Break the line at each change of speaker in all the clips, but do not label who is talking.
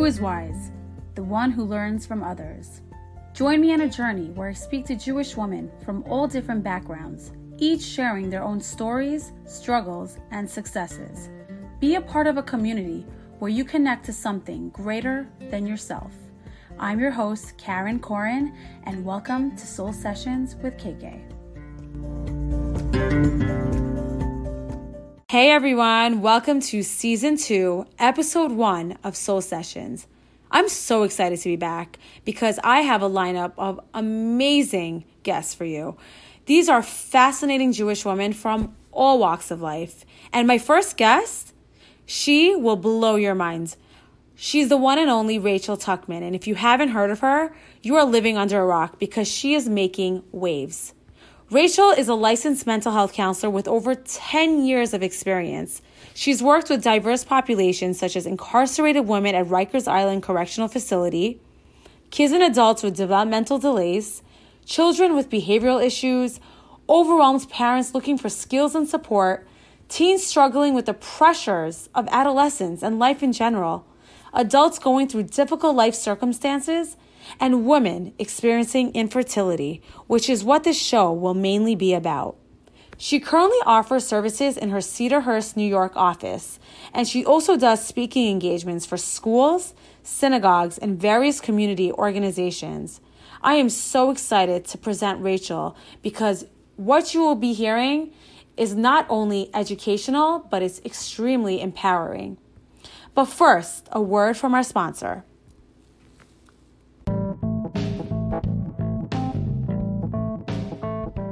Who is wise? The one who learns from others. Join me on a journey where I speak to Jewish women from all different backgrounds, each sharing their own stories, struggles, and successes. Be a part of a community where you connect to something greater than yourself. I'm your host, Karen Corin, and welcome to Soul Sessions with KK. Hey everyone, welcome to season two, episode one of Soul Sessions. I'm so excited to be back because I have a lineup of amazing guests for you. These are fascinating Jewish women from all walks of life. And my first guest, she will blow your minds. She's the one and only Rachel Tuckman. And if you haven't heard of her, you are living under a rock because she is making waves. Rachel is a licensed mental health counselor with over 10 years of experience. She's worked with diverse populations such as incarcerated women at Rikers Island Correctional Facility, kids and adults with developmental delays, children with behavioral issues, overwhelmed parents looking for skills and support, teens struggling with the pressures of adolescence and life in general, adults going through difficult life circumstances, and women experiencing infertility, which is what this show will mainly be about. She currently offers services in her Cedarhurst, New York office, and she also does speaking engagements for schools, synagogues, and various community organizations. I am so excited to present Rachel because what you will be hearing is not only educational, but it's extremely empowering. But first, a word from our sponsor.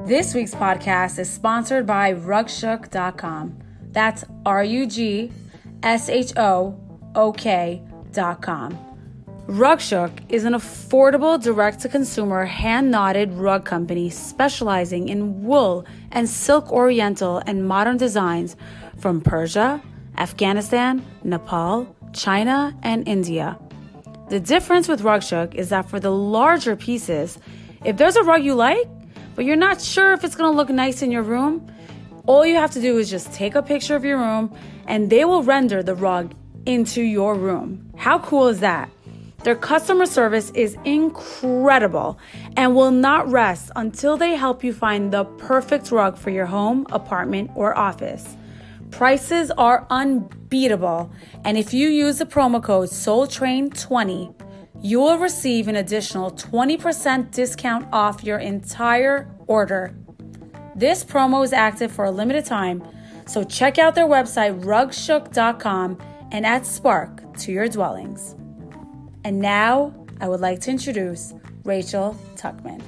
This week's podcast is sponsored by rugshook.com. That's R U G S H O O K.com. Rugshook is an affordable direct to consumer hand knotted rug company specializing in wool and silk oriental and modern designs from Persia, Afghanistan, Nepal, China, and India. The difference with Rugshook is that for the larger pieces, if there's a rug you like, but you're not sure if it's gonna look nice in your room, all you have to do is just take a picture of your room and they will render the rug into your room. How cool is that? Their customer service is incredible and will not rest until they help you find the perfect rug for your home, apartment, or office. Prices are unbeatable, and if you use the promo code SOULTRAIN20, you will receive an additional 20% discount off your entire order. This promo is active for a limited time, so check out their website rugshook.com and add spark to your dwellings. And now I would like to introduce Rachel Tuckman.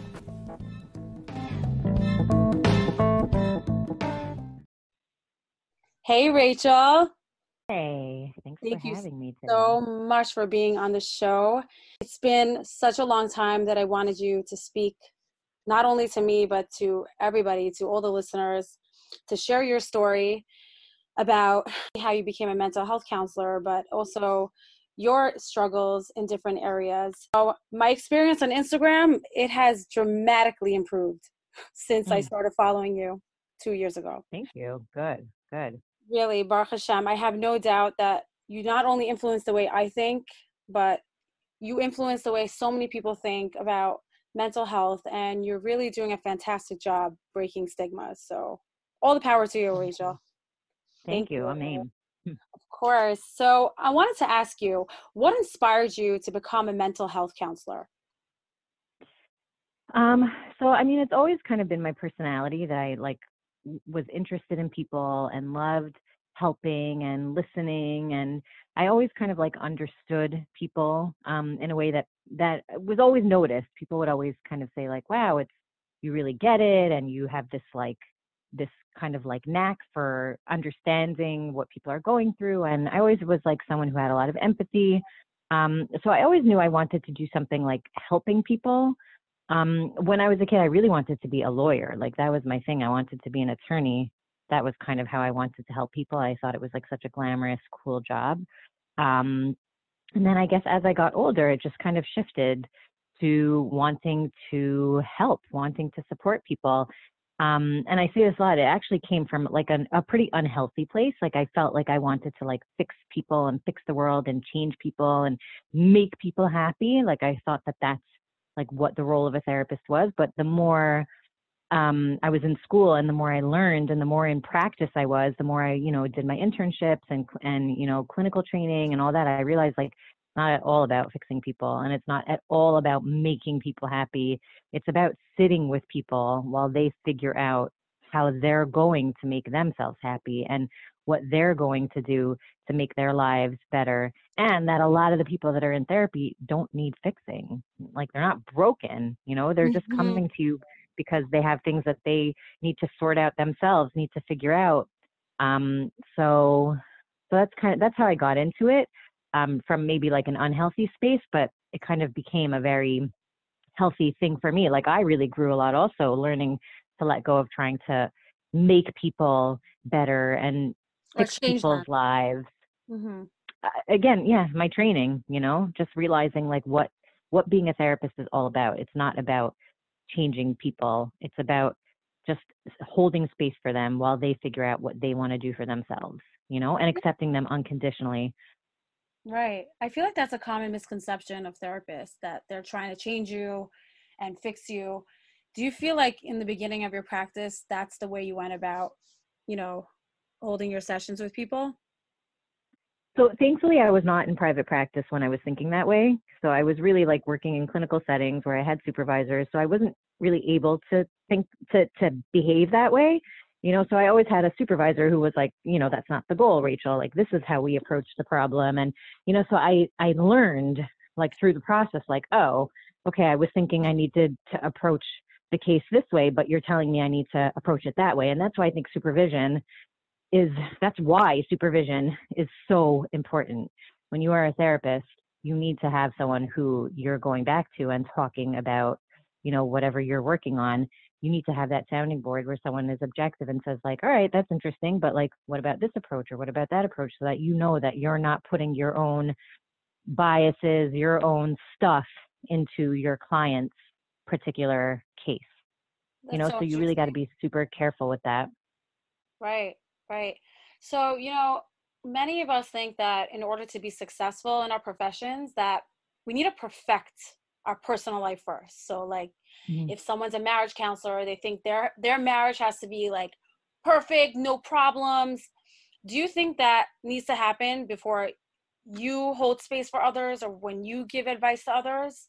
Hey, Rachel.
Hey, thanks
Thank
for
you
having me today.
so much for being on the show. It's been such a long time that I wanted you to speak, not only to me, but to everybody, to all the listeners, to share your story about how you became a mental health counselor, but also your struggles in different areas. So, my experience on Instagram, it has dramatically improved since I
Mm.
started following you two years ago
Thank you. Good, good.
Really, Baruch Hashem, I have no doubt that you not only influence the way I think, but you influence the way so many people think about mental health, and you're really doing a fantastic job breaking stigmas. So, all the power to you, Rachel.
Thank,
Thank
you.
you.
I'm.
Of course. So, I wanted to ask you what inspired you to become a mental health counselor?
Um, so I mean, it's always kind of been my personality that I like w- was interested in people and loved helping and listening and I always kind of like understood people um in a way that that was always noticed. People would always kind of say like, "Wow, it's you really get it and you have this like this kind of like knack for understanding what people are going through and I always was like someone who had a lot of empathy. Um so I always knew I wanted to do something like helping people um, when I was a kid, I really wanted to be a lawyer. Like that was my thing. I wanted to be an attorney. That was kind of how I wanted to help people. I thought it was like such a glamorous, cool job. Um, and then I guess as I got older, it just kind of shifted to wanting to help, wanting to support people. Um, and I say this a lot. It actually came from like an, a pretty unhealthy place. Like I felt like I wanted to like fix people and fix the world and change people and make people happy. Like I thought that that's like what the role of a therapist was. But the more um, I was in school and the more I learned and the more in practice I was, the more I, you know, did my internships and, and, you know, clinical training and all that, I realized like it's not at all about fixing people and it's not at all about making people happy. It's about sitting with people while they figure out how they're going to make themselves happy and what they're going to do to make their lives better. And that a lot of the people that are in therapy don't need fixing. Like they're not broken, you know, they're just mm-hmm. coming to you because they have things that they need to sort out themselves, need to figure out. Um, so, so that's kind of that's how I got into it um, from maybe like an unhealthy space, but it kind of became a very healthy thing for me. Like I really grew a lot also learning to let go of trying to make people better and fix people's them. lives. Mm-hmm. Uh, again, yeah, my training, you know, just realizing like what what being a therapist is all about. It's not about changing people. It's about just holding space for them while they figure out what they want to do for themselves, you know, and accepting them unconditionally.
Right. I feel like that's a common misconception of therapists that they're trying to change you and fix you. Do you feel like in the beginning of your practice, that's the way you went about, you know, holding your sessions with people?
So thankfully, I was not in private practice when I was thinking that way. So I was really like working in clinical settings where I had supervisors. So I wasn't really able to think to to behave that way. You know, so I always had a supervisor who was like, you know, that's not the goal, Rachel. Like this is how we approach the problem. And, you know, so I I learned like through the process, like, oh, okay, I was thinking I needed to approach the case this way, but you're telling me I need to approach it that way. And that's why I think supervision is that's why supervision is so important. When you are a therapist, you need to have someone who you're going back to and talking about, you know, whatever you're working on. You need to have that sounding board where someone is objective and says, like, all right, that's interesting, but like, what about this approach or what about that approach so that you know that you're not putting your own biases, your own stuff into your client's particular case. That's you know, so, so you really got to be super careful with that.
Right. Right. So, you know, many of us think that in order to be successful in our professions that we need to perfect our personal life first. So like mm-hmm. if someone's a marriage counselor, they think their their marriage has to be like perfect, no problems. Do you think that needs to happen before you hold space for others or when you give advice to others?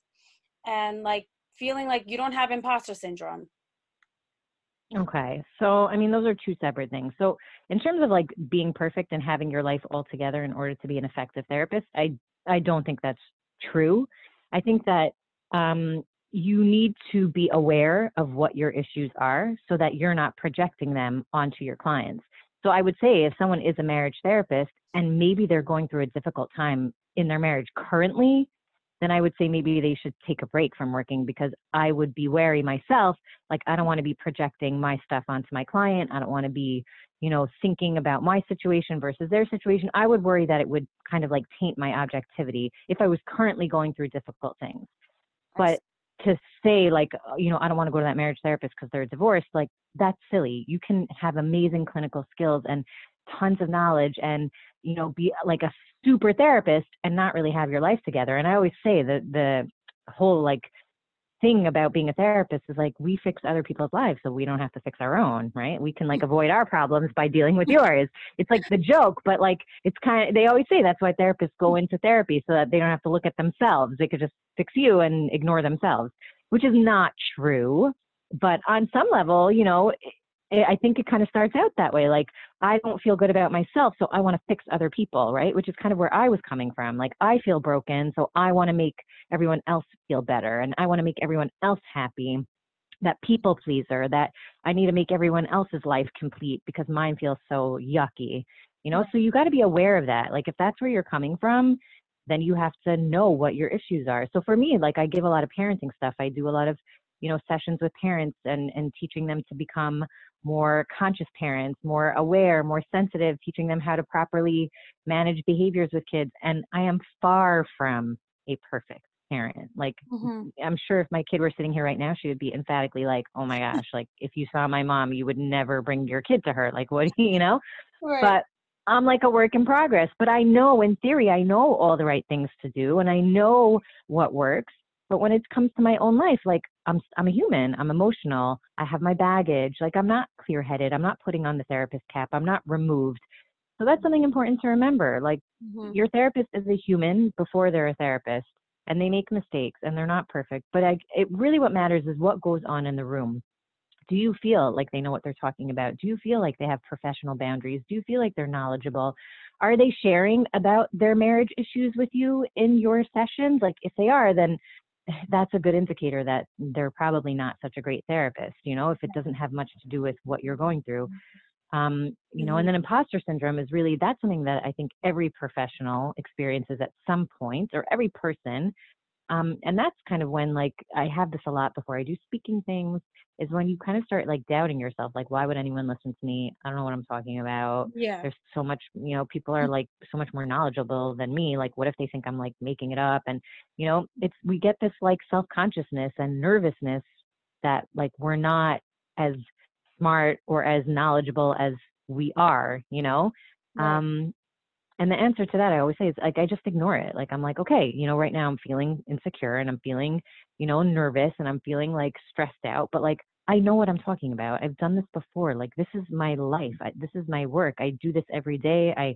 And like feeling like you don't have imposter syndrome.
Okay. So, I mean, those are two separate things. So, in terms of like being perfect and having your life all together in order to be an effective therapist, I I don't think that's true. I think that um, you need to be aware of what your issues are so that you're not projecting them onto your clients. So, I would say if someone is a marriage therapist and maybe they're going through a difficult time in their marriage currently, then I would say maybe they should take a break from working because I would be wary myself. Like, I don't want to be projecting my stuff onto my client. I don't want to be, you know, thinking about my situation versus their situation. I would worry that it would kind of like taint my objectivity if I was currently going through difficult things. But to say, like, uh, you know, I don't want to go to that marriage therapist because they're divorced, like, that's silly. You can have amazing clinical skills and tons of knowledge and you know be like a super therapist and not really have your life together. And i always say that the whole like thing about being a therapist is like we fix other people's lives so we don't have to fix our own right? We can like mm-hmm. avoid our problems by dealing with yours. It's like the joke but like it's kind of they always say that's why therapists go into therapy so that they don't have to look at themselves. They could just fix you and ignore themselves which is not true. But on some level you know Eh, I think it kind of starts out that way. Like, I don't feel good about myself, so I want to fix other people, right? Which is kind of where I was coming from. Like, I feel broken, so I want to make everyone else feel better and I want to make everyone else happy. That people pleaser, that I need to make everyone else's life complete because mine feels so yucky, you know? So you got to be aware of that. Like, if that's where you're coming from, then you have to know what your issues are. So for me, like, I give a lot of parenting stuff, I do a lot of you know sessions with parents and and teaching them to become more conscious parents, more aware, more sensitive, teaching them how to properly manage behaviors with kids. And I am far from a perfect parent. Like mm-hmm. I'm sure if my kid were sitting here right now, she would be emphatically like, "Oh my gosh, like if you saw my mom, you would never bring your kid to her." Like what, you know? Right. But I'm like a work in progress, but I know in theory I know all the right things to do and I know what works. But when it comes to my own life, like I'm I'm a human, I'm emotional, I have my baggage, like I'm not clear-headed, I'm not putting on the therapist cap, I'm not removed. So that's something important to remember. Like mm-hmm. your therapist is a human before they're a therapist and they make mistakes and they're not perfect, but I, it really what matters is what goes on in the room. Do you feel like they know what they're talking about? Do you feel like they have professional boundaries? Do you feel like they're knowledgeable? Are they sharing about their marriage issues with you in your sessions? Like if they are, then that's a good indicator that they're probably not such a great therapist, you know, if it doesn't have much to do with what you're going through. Um, you know, and mm-hmm. then imposter syndrome is really that's something that I think every professional experiences at some point, or every person. Um, and that's kind of when like I have this a lot before I do speaking things is when you kind of start like doubting yourself, like why would anyone listen to me? I don't know what I'm talking about.
Yeah.
There's so much, you know, people are mm. like so much more knowledgeable than me. Like what if they think I'm like making it up? And you know, it's we get this like self consciousness and nervousness that like we're not as smart or as knowledgeable as we are, you know? Right. Um, and the answer to that, I always say is like, I just ignore it. Like, I'm like, okay, you know, right now I'm feeling insecure and I'm feeling, you know, nervous and I'm feeling like stressed out, but like, I know what I'm talking about. I've done this before. Like, this is my life. I, this is my work. I do this every day. I,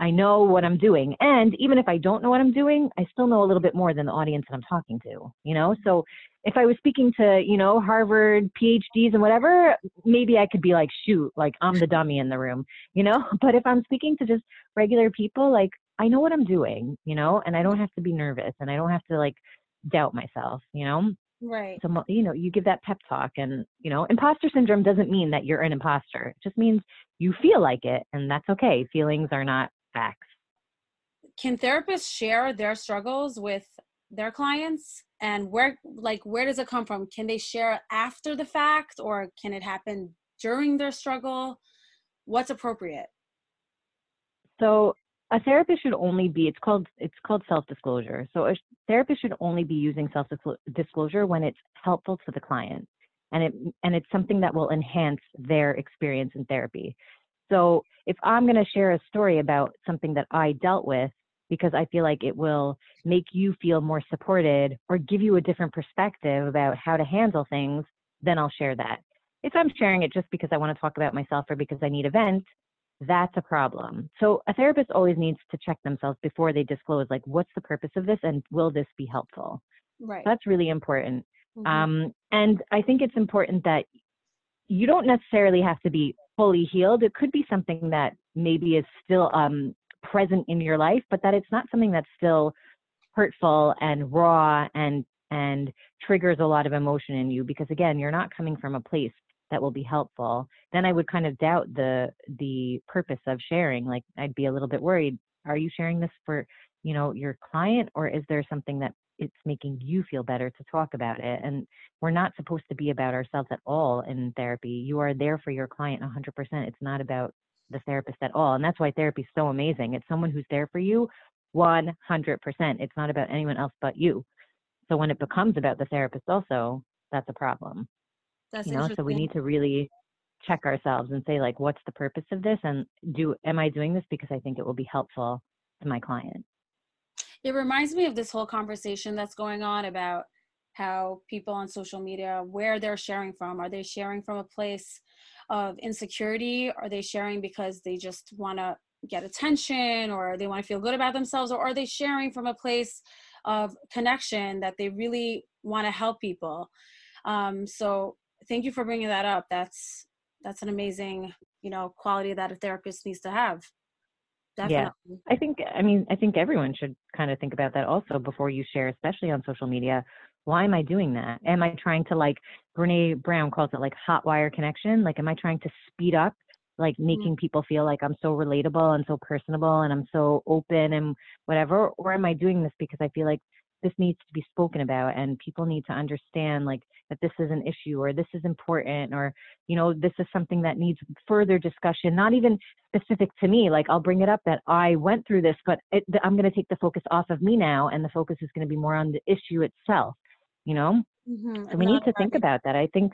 I know what I'm doing. And even if I don't know what I'm doing, I still know a little bit more than the audience that I'm talking to, you know? So if I was speaking to, you know, Harvard PhDs and whatever, maybe I could be like, shoot, like I'm the dummy in the room, you know? But if I'm speaking to just regular people, like I know what I'm doing, you know, and I don't have to be nervous and I don't have to like doubt myself, you know?
Right.
So, you know, you give that pep talk and, you know, imposter syndrome doesn't mean that you're an imposter. It just means you feel like it and that's okay. Feelings are not facts.
Can therapists share their struggles with their clients? And where, like, where does it come from? Can they share after the fact or can it happen during their struggle? What's appropriate?
So a therapist should only be it's called it's called self-disclosure so a therapist should only be using self-disclosure when it's helpful to the client and it and it's something that will enhance their experience in therapy so if I'm going to share a story about something that I dealt with because I feel like it will make you feel more supported or give you a different perspective about how to handle things, then I'll share that. If I'm sharing it just because I want to talk about myself or because I need a vent, that's a problem. So a therapist always needs to check themselves before they disclose like what's the purpose of this and will this be helpful?
Right.
That's really important. Mm-hmm. Um, and I think it's important that you don't necessarily have to be fully healed. It could be something that maybe is still um, present in your life, but that it's not something that's still hurtful and raw and and triggers a lot of emotion in you because again you're not coming from a place that will be helpful. Then i would kind of doubt the the purpose of sharing. Like i'd be a little bit worried. Are you sharing this for you know your client or is there something that it's making you feel better to talk about it. And we're not supposed to be about ourselves at all in therapy. You are there for your client 100%. It's not about the therapist at all. And that's why therapy is so amazing. It's someone who's there for you 100%. It's not about anyone else but you. So when it becomes about the therapist also, that's a problem.
That's
you know, so we need to really check ourselves and say like what's the purpose of this and do am I doing this because I think it will be helpful to my client?
It reminds me of this whole conversation that's going on about how people on social media where they're sharing from. Are they sharing from a place of insecurity? Are they sharing because they just want to get attention or they want to feel good about themselves? Or are they sharing from a place of connection that they really want to help people? Um, so thank you for bringing that up. That's that's an amazing you know quality that a therapist needs to have Definitely.
Yeah. I think, I mean, I think everyone should kind of think about that also before you share, especially on social media. Why am I doing that? Am I trying to, like, Brene Brown calls it like hot wire connection? Like, am I trying to speed up, like, mm-hmm. making mm-hmm. people feel like I'm so relatable and so personable and I'm so open and whatever? Or am I doing this because I feel like this needs to be spoken about and people need to understand like that this is an issue or this is important or you know this is something that needs further discussion not even specific to me like i'll bring it up that i went through this but it, i'm going to take the focus off of me now and the focus is going to be more on the issue itself you know mm-hmm. so we need to think about that i think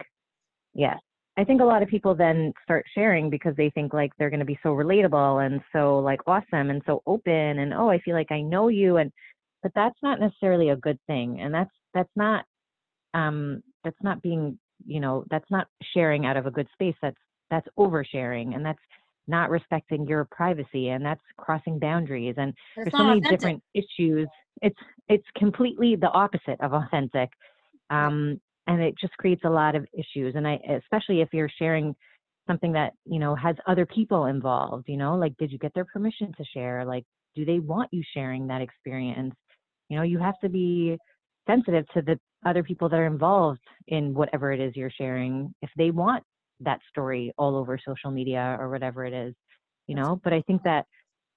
yeah i think a lot of people then start sharing because they think like they're going to be so relatable and so like awesome and so open and oh i feel like i know you and but that's not necessarily a good thing and that's that's not um that's not being you know that's not sharing out of a good space that's that's oversharing and that's not respecting your privacy and that's crossing boundaries and there's so many authentic. different issues it's it's completely the opposite of authentic um and it just creates a lot of issues and i especially if you're sharing something that you know has other people involved you know like did you get their permission to share? Like do they want you sharing that experience you know you have to be sensitive to the other people that are involved in whatever it is you're sharing if they want that story all over social media or whatever it is you know? But i think that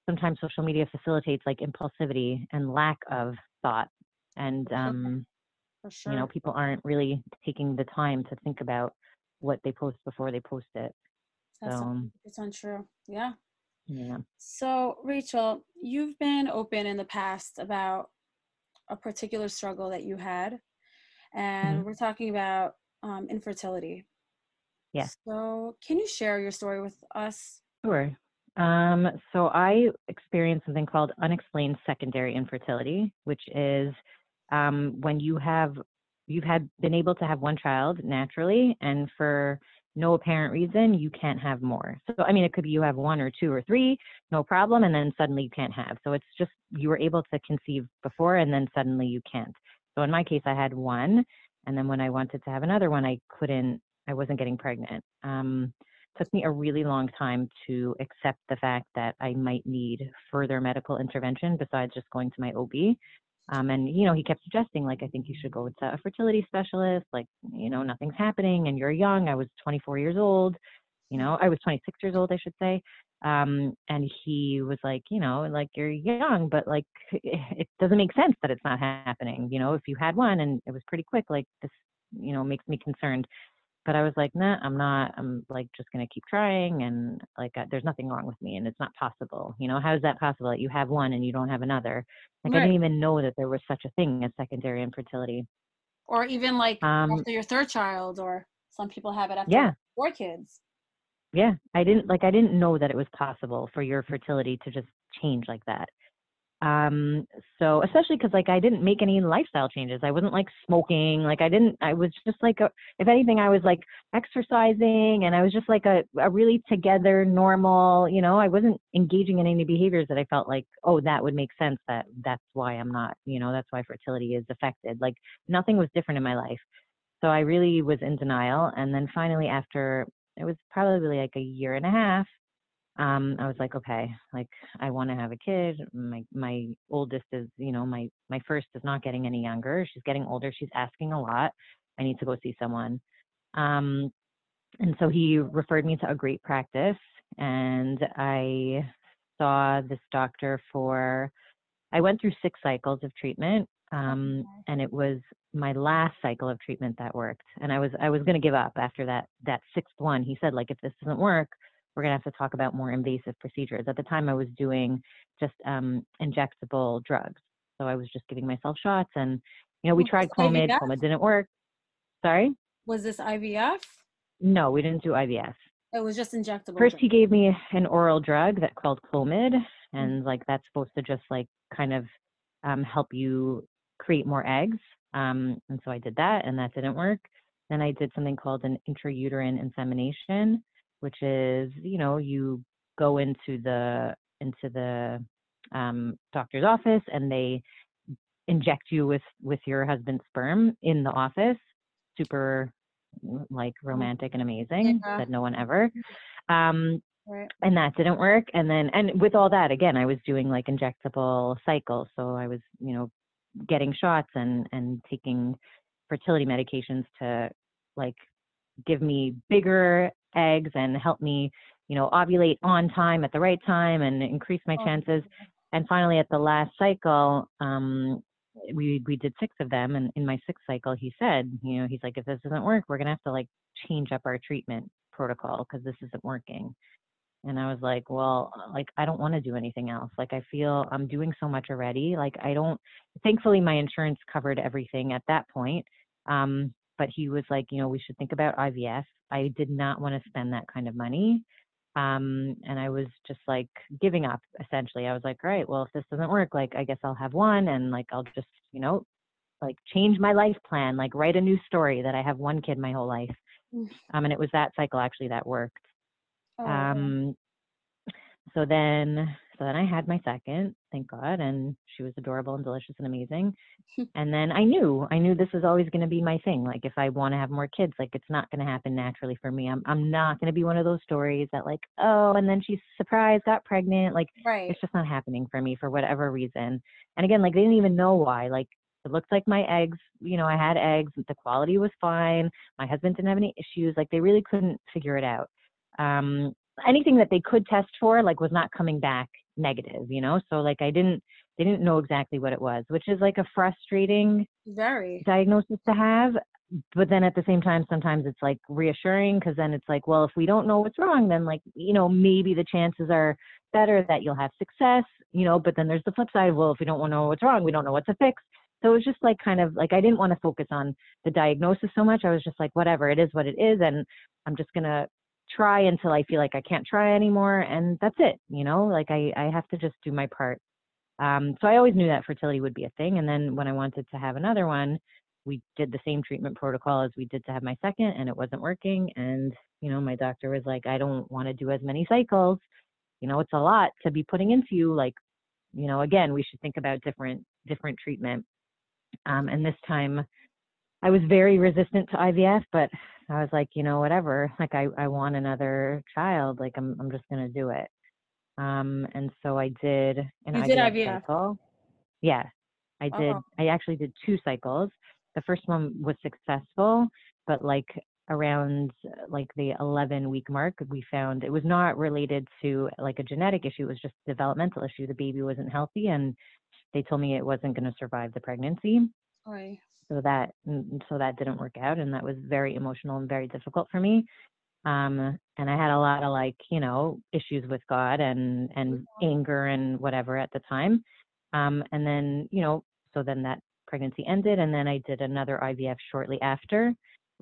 sometimes social media facilitates like impulsivity and lack of thought and um sure. you know people aren't really taking the time to think about what they post before they post it.
That's so it's untrue. Yeah.
Yeah.
So rachel you've been open in the past about a particular struggle that you had. And mm-hmm. we're talking about um, infertility.
Yeah.
So can you share your story with us?
Sure. Um, so i experienced something called unexplained secondary infertility which is um, when you have you've had been able to have one child naturally and for no apparent reason you can't have more. So i mean it could be you have one or two or three no problem and then suddenly you can't have. So it's just you were able to conceive before and then suddenly you can't. So in my case i had one and then when i wanted to have another one i couldn't i wasn't getting pregnant. Um, took me a really long time to accept the fact that i might need further medical intervention besides just going to my ob um, and you know, he kept suggesting like, I think you should go to a fertility specialist. Like, you know, nothing's happening, and you're young. I was 24 years old. You know, I was 26 years old, I should say. Um, and he was like, you know, like you're young, but like it doesn't make sense that it's not happening. You know, if you had one and it was pretty quick, like this, you know, makes me concerned but I was like, nah, I'm not. I'm like just gonna keep trying, and like uh, there's nothing wrong with me, and it's not possible. You know, how is that possible that you have one and you don't have another? Like right. I didn't even know that there was such a thing as secondary infertility.
Or even like um, after your third child, or some people have it after yeah. four kids.
Yeah, I didn't like. I didn't know that it was possible for your fertility to just change like that um so especially because like i didn't make any lifestyle changes. I wasn't like smoking like i didn't i was just like a, if anything i was like exercising and i was just like a, a really together normal you know i wasn't engaging in any behaviors that i felt like oh that would make sense that that's why i'm not you know that's why fertility is affected. Like nothing was different in my life. So i really was in denial and then finally after it was probably like a year and a half um, I was like, okay, like I want to have a kid. My my oldest is, you know, my my first is not getting any younger. She's getting older. She's asking a lot. I need to go see someone. Um, and so he referred me to a great practice, and I saw this doctor for. I went through six cycles of treatment, um, and it was my last cycle of treatment that worked. And I was I was going to give up after that that sixth one. He said, like, if this doesn't work we're going to have to talk about more invasive procedures. At the time, I was doing just um, injectable drugs. So I was just giving myself shots. And, you know, we tried Clomid, Clomid didn't work. Sorry?
Was this IVF?
No, we didn't do IVF.
It was just injectable.
First, he gave me an oral drug that called Clomid. Mm-hmm. And, like, that's supposed to just, like, kind of um, help you create more eggs. Um, and so I did that, and that didn't work. Then I did something called an intrauterine insemination, which is you know you go into the into the um, doctor's office and they inject you with with your husband's sperm in the office super like oh. romantic and amazing yeah. said no one ever um right. and that didn't work and then and with all that again i was doing like injectable cycles so i was you know getting shots and and taking fertility medications to like give me bigger eggs and help me, you know, ovulate on time at the right time and increase my oh, chances. And finally, at the last cycle, um, we we did six of them and in my sixth cycle he said you know he's like if this doesn't work we're going to have to like change up our treatment protocol because this isn't working. And i was like well like i don't want to do anything else. Like i feel i'm doing so much already. Like i don't thankfully my insurance covered everything at that point um but he was like you know we should think about ivf i did not want to spend that kind of money um, and I was just like giving up essentially. I was like, all right, well, if this doesn't work, like, I guess I'll have one and like, I'll just, you know, like change my life plan, like write a new story that I have one kid my whole life. Mm. Um, and it was that cycle actually that worked. Oh, um, so then so then I had my second, thank God, and she was adorable and delicious and amazing. and then I knew, I knew this was always going to be my thing. Like if I want to have more kids, like it's not going to happen naturally for me. I'm I'm not going to be one of those stories that like, oh, and then she's surprised, got pregnant. Like right. it's just not happening for me for whatever reason. And again, like they didn't even know why. Like it looked like my eggs, you know, I had eggs, the quality was fine. My husband didn't have any issues. Like they really couldn't figure it out. Um, anything that they could test for like was not coming back negative you know? So like i didn't they didn't know exactly what it was which is like a frustrating
very.
diagnosis to have but then at the same time sometimes it's like reassuring because then it's like well if we don't know what's wrong then like you know maybe the chances are better that you'll have success you know? But then there's the flip side well if we don't know what's wrong we don't know what to fix. So it was just like kind of like i didn't want to focus on the diagnosis so much. I was just like whatever it is what it is and i'm just going to try until I feel like I can't try anymore, and that's it. You know, like I I have to just do my part. Um, so I always knew that fertility would be a thing, and then when I wanted to have another one, we did the same treatment protocol as we did to have my second, and it wasn't working. And you know, my doctor was like, I don't want to do as many cycles. You know, it's a lot to be putting into you. Like, you know, again, we should think about different different treatment. Um, and this time, I was very resistant to IVF, but I was like, you know, whatever. Like I, I want another child. Like I'm I'm just gonna do it. Um and so I did an you IVF, did IVF cycle. Yeah. I did oh. I actually did two cycles. The first one was successful, but like around like the 11 week mark we found it was not related to like a genetic issue it was just a developmental issue the baby wasn't healthy and they told me it wasn't going to survive the pregnancy
Oy
so that so that didn't work out and that was very emotional and very difficult for me. Um and i had a lot of like you know issues with god and and mm-hmm. anger and whatever at the time. Um and then you know so then that pregnancy ended and then i did another ivf shortly after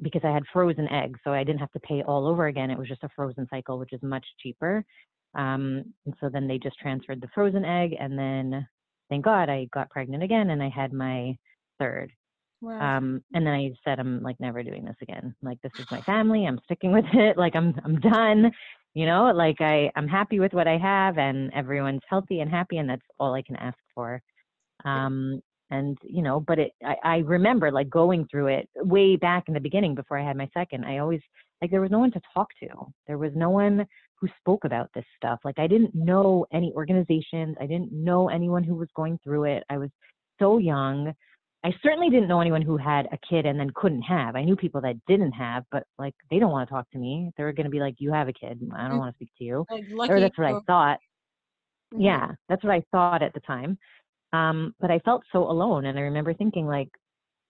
because i had frozen eggs so i didn't have to pay all over again. It was just a frozen cycle which is much cheaper. Um and so then they just transferred the frozen egg and then thank god i got pregnant again and i had my third Wow. Um, and then I said, I'm like never doing this again. Like this is my family. I'm sticking with it. Like I'm I'm done. You know, like I I'm happy with what I have, and everyone's healthy and happy, and that's all I can ask for. Um, and you know, but it I, I remember like going through it way back in the beginning before I had my second. I always like there was no one to talk to. There was no one who spoke about this stuff. Like I didn't know any organizations. I didn't know anyone who was going through it. I was so young. I certainly didn't know anyone who had a kid and then couldn't have. I knew people that didn't have, but like they don't want to talk to me. They're going to be like, "You have a kid. I don't mm. want to speak to you." Like, or that's what I thought. Mm-hmm. Yeah, that's what I thought at the time. Um, but I felt so alone, and I remember thinking like,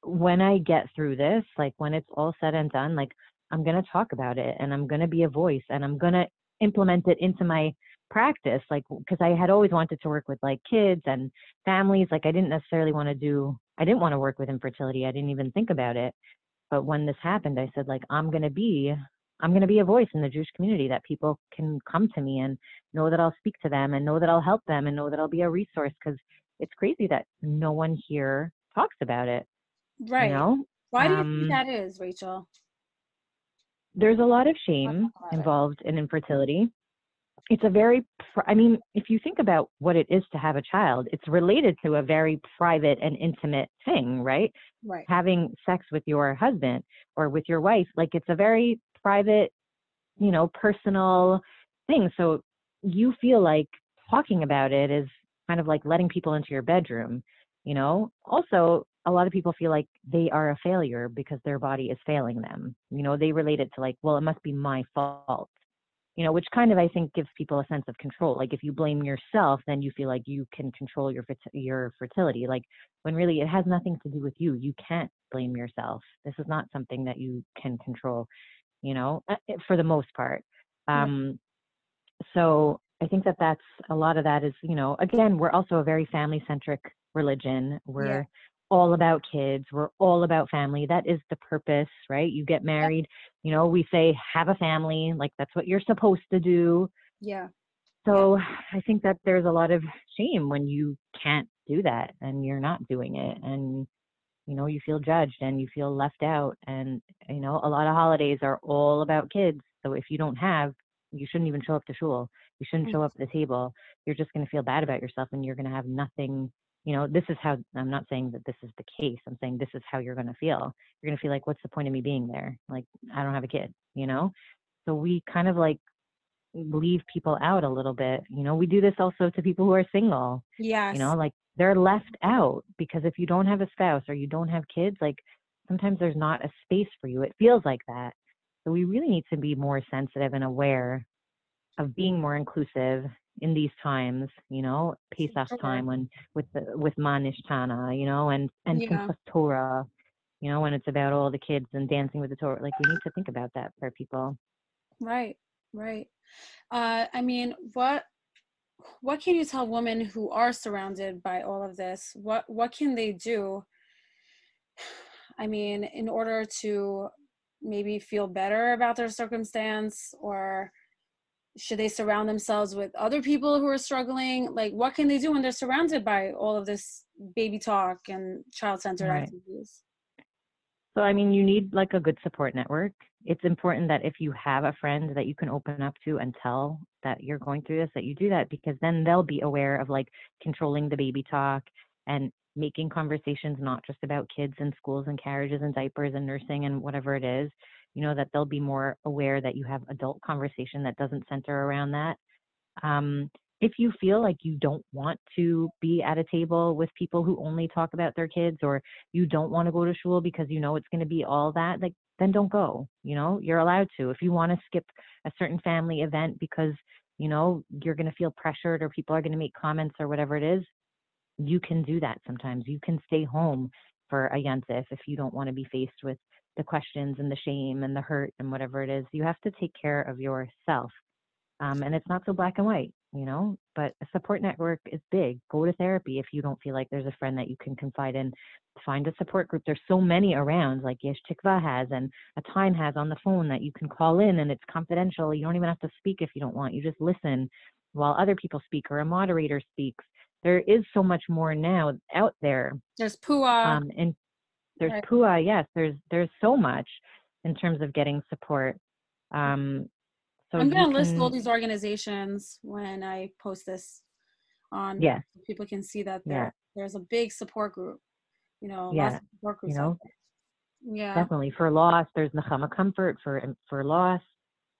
when I get through this, like when it's all said and done, like I'm going to talk about it, and I'm going to be a voice, and I'm going to implement it into my practice like because i had always wanted to work with like kids and families like i didn't necessarily want to do i didn't want to work with infertility i didn't even think about it but when this happened i said like i'm going to be i'm going to be a voice in the jewish community that people can come to me and know that i'll speak to them and know that i'll help them and know that i'll be a resource because it's crazy that no one here talks about it
right.
you know?
Why do you um, think that is rachel?
There's a lot of shame involved in infertility it's a very i mean if you think about what it is to have a child it's related to a very private and intimate thing right?
Right.
Having sex with your husband or with your wife like it's a very private you know personal thing. So you feel like talking about it is kind of like letting people into your bedroom you know? Also a lot of people feel like they are a failure because their body is failing them. You know they relate it to like well it must be my fault you know, which kind of I think gives people a sense of control. Like if you blame yourself, then you feel like you can control your your fertility. Like when really it has nothing to do with you. You can't blame yourself. This is not something that you can control. You know, uh, eh, for the most part. Um, so I think that that's a lot of that is you know again we're also a very family centric religion. We're yeah all about kids. We're all about family. That is the purpose, right? You get married, you know, we say have a family, like that's what you're supposed to do.
Yeah.
So I think that there's a lot of shame when you can't do that and you're not doing it and you know, you feel judged and you feel left out and you know, a lot of holidays are all about kids. So if you don't have, you shouldn't even show up to shul. You shouldn't show up at the table. You're just going to feel bad about yourself and you're going to have nothing you know, this is how I'm not saying that this is the case. I'm saying this is how you're going to feel. You're going to feel like, what's the point of me being there? Like, I don't have a kid, you know? So we kind of like leave people out a little bit. You know, we do this also to people who are single.
Yeah.
You know, like they're left out because if you don't have a spouse or you don't have kids, like sometimes there's not a space for you. It feels like that. So we really need to be more sensitive and aware of being more inclusive in these times, you know, Pesach time when with the with Manishtana, you know, and and yeah. Torah, you know, when it's about all the kids and dancing with the Torah. Like we need to think about that for people.
Right, right. Uh, I mean, what what can you tell women who are surrounded by all of this? What what can they do? I mean, in order to maybe feel better about their circumstance or should they surround themselves with other people who are struggling? Like what can they do when they're surrounded by all of this baby talk and child-centered right. activities?
So i mean you need like a good support network. It's important that if you have a friend that you can open up to and tell that you're going through this that you do that because then they'll be aware of like controlling the baby talk and making conversations not just about kids and schools and carriages and diapers and nursing and whatever it is you know that they'll be more aware that you have adult conversation that doesn't center around that. Um, if you feel like you don't want to be at a table with people who only talk about their kids or you don't want to go to shul because you know it's going to be all that like then don't go you know? You're allowed to. If you want to skip a certain family event because you know you're going to feel pressured or people are going to make comments or whatever it is you can do that sometimes. You can stay home for a yontif if you don't want to be faced with the questions and the shame and the hurt and whatever it is. You have to take care of yourself. Um, and it's not so black and white, you know, but a support network is big. Go to therapy if you don't feel like there's a friend that you can confide in. Find a support group. There's so many around, like Yesh Tikva has and A TIME has on the phone that you can call in and it's confidential. You don't even have to speak if you don't want. You just listen while other people speak or a moderator speaks. There is so much more now out there.
There's PUA. Um,
and there's right. PUA, yes. There's there's so much in terms of getting support. Um,
so I'm going to list all these organizations when I post this on.
Yeah.
So people can see that there yeah. there's a big support group. You know,
yeah.
support groups.
You know,
yeah.
Definitely for loss. There's Nechama Comfort for for loss.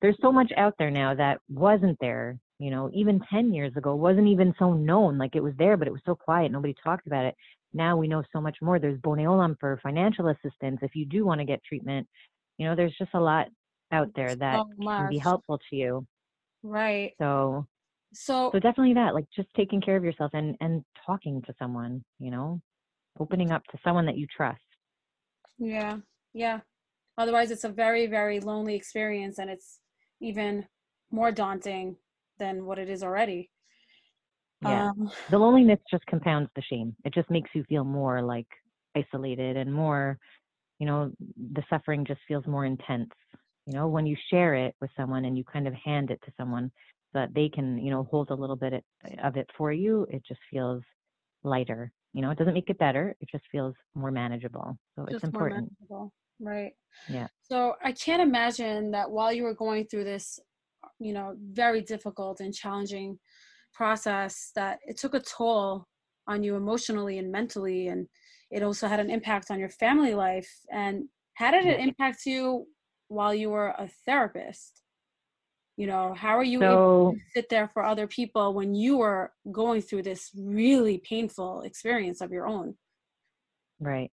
There's so much out there now that wasn't there. You know, even 10 years ago, wasn't even so known. Like it was there, but it was so quiet. Nobody talked about it now we know so much more. There's Bonei Olam for financial assistance if you do want to get treatment. You know, there's just a lot out there that so can be helpful to you.
Right.
So
so
so definitely that, like just taking care of yourself and and talking to someone, you know, opening up to someone that you trust.
Yeah. Yeah. Otherwise it's a very very lonely experience and it's even more daunting than what it is already.
Yeah. Um, the loneliness just compounds the shame. It just makes you feel more like isolated and more, you know, the suffering just feels more intense. You know, when you share it with someone and you kind of hand it to someone so that they can, you know, hold a little bit of it for you, it just feels lighter. You know, it doesn't make it better. It just feels more manageable. So just it's important.
Right.
Yeah.
So I can't imagine that while you were going through this, you know, very difficult and challenging process that it took a toll on you emotionally and mentally and it also had an impact on your family life and how did it impact you while you were a therapist? You know how are you so, able to sit there for other people when you were going through this really painful experience of your own?
Right.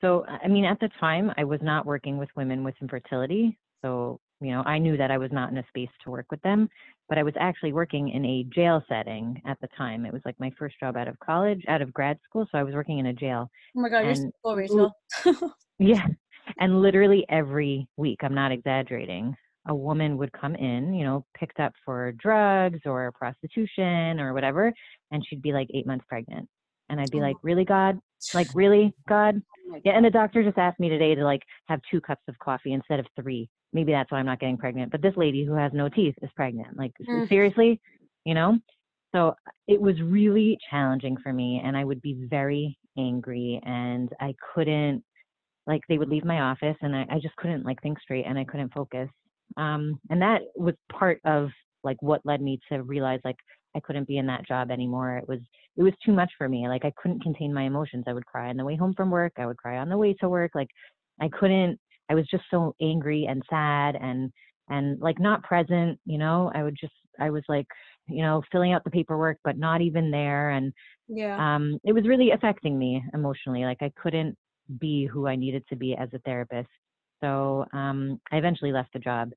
So i mean at the time i was not working with women with infertility so you know, I knew that I was not in a space to work with them, but I was actually working in a jail setting at the time. It was like my first job out of college, out of grad school. So I was working in a jail.
Oh my God, you're so Rachel.
yeah. And literally every week, I'm not exaggerating, a woman would come in, you know, picked up for drugs or prostitution or whatever, and she'd be like eight months pregnant. And I'd be oh like, really, God? Like, really, God? Oh yeah. And the doctor just asked me today to like have two cups of coffee instead of three. Maybe that's why I'm not getting pregnant. But this lady who has no teeth is pregnant. Like, mm. seriously, you know? So it was really challenging for me. And I would be very angry and I couldn't, like, they would leave my office and I, I just couldn't like think straight and I couldn't focus. Um, and that was part of like what led me to realize like I couldn't be in that job anymore. It was it was too much for me. Like I couldn't contain my emotions. I would cry on the way home from work. I would cry on the way to work. Like I couldn't. I was just so angry and sad and and like not present. You know, I would just I was like you know filling out the paperwork but not even there and
yeah
um it was really affecting me emotionally like i couldn't be who i needed to be as a therapist so um i eventually left the job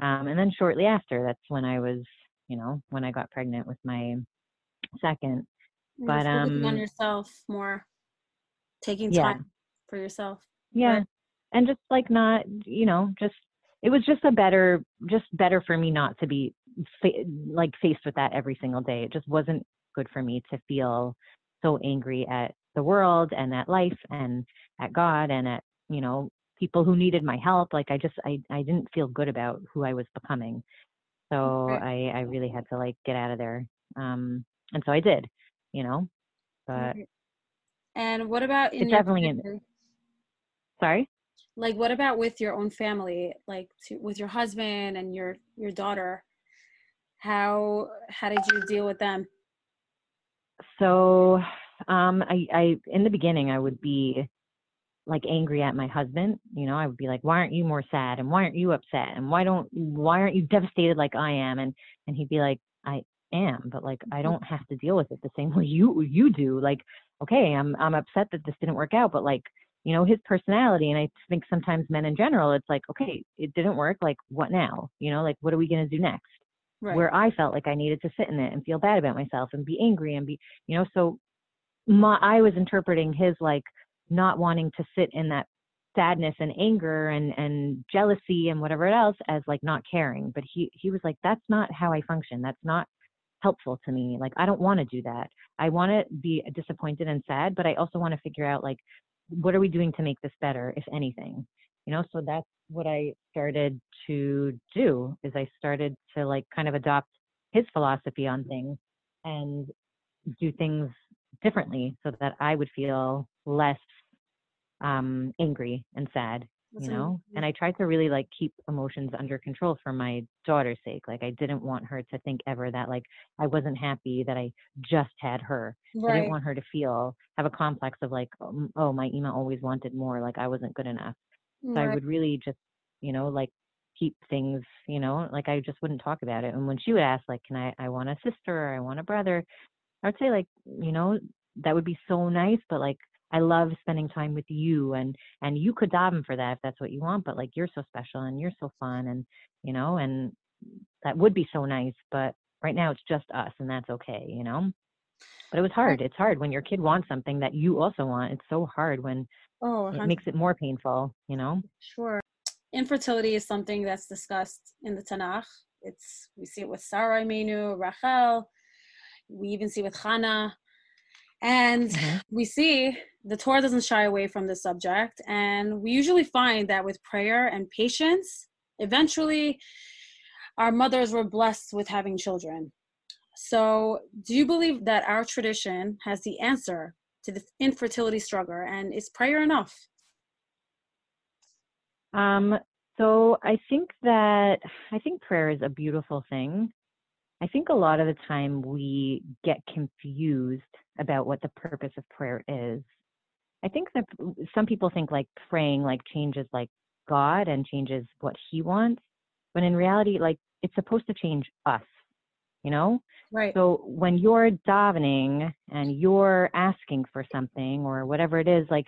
um and then shortly after that's when i was you know, when I got pregnant with my second.
You're but um on yourself more taking time yeah. for yourself.
Yeah. Right? And just like not, you know, just it was just a better just better for me not to be fa- like faced with that every single day. It just wasn't good for me to feel so angry at the world and at life and at God and at, you know, people who needed my help. Like I just I I didn't feel good about who I was becoming. So I, I really had to like get out of there. Um, and so I did, you know, but.
And what about
in it's definitely in, sorry?
Like, what about with your own family, like to, with your husband and your, your daughter? How, how did you deal with them?
So, um, I, I, in the beginning, I would be like angry at my husband you know? I would be like why aren't you more sad? And why aren't you upset? And why don't why aren't you devastated like i am? And and he'd be like i am but like i don't have to deal with it the same way you you do. Like okay i'm i'm upset that this didn't work out but like you know his personality and i think sometimes men in general it's like okay it didn't work like what now? You know like what are we going to do next? Right. where i felt like i needed to sit in it and feel bad about myself and be angry and be you know so my i was interpreting his like not wanting to sit in that sadness and anger and and jealousy and whatever else as like not caring but he he was like that's not how i function. That's not helpful to me. Like i don't want to do that. I want to be disappointed and sad but i also want to figure out like what are we doing to make this better if anything? You know so that's what i started to do is i started to like kind of adopt his philosophy on things and do things differently so that i would feel less um angry and sad you know and i tried to really like keep emotions under control for my daughter's sake like i didn't want her to think ever that like i wasn't happy that i just had her. Right. i didn't want her to feel have a complex of like oh, oh my Ima always wanted more like i wasn't good enough. So right. i would really just you know like keep things you know like i just wouldn't talk about it. And when she would ask like can i i want a sister or i want a brother? I would say like you know that would be so nice but like I love spending time with you and and you could daven for that if that's what you want, but like you're so special and you're so fun and you know, and that would be so nice, but right now it's just us and that's okay, you know? But it was hard. It's hard when your kid wants something that you also want. It's so hard when oh, it makes it more painful, you know?
Sure. Infertility is something that's discussed in the Tanakh. It's we see it with Sarah Imenu, Rachel. We even see with Hannah and mm-hmm. we see the Torah doesn't shy away from this subject. And we usually find that with prayer and patience, eventually our mothers were blessed with having children. So, do you believe that our tradition has the answer to the infertility struggle? And is prayer enough?
Um, so, I think that I think prayer is a beautiful thing. I think a lot of the time we get confused about what the purpose of prayer is. I think that some people think like praying like changes like God and changes what he wants, but in reality like it's supposed to change us. You know?
Right.
So when you're davening and you're asking for something or whatever it is like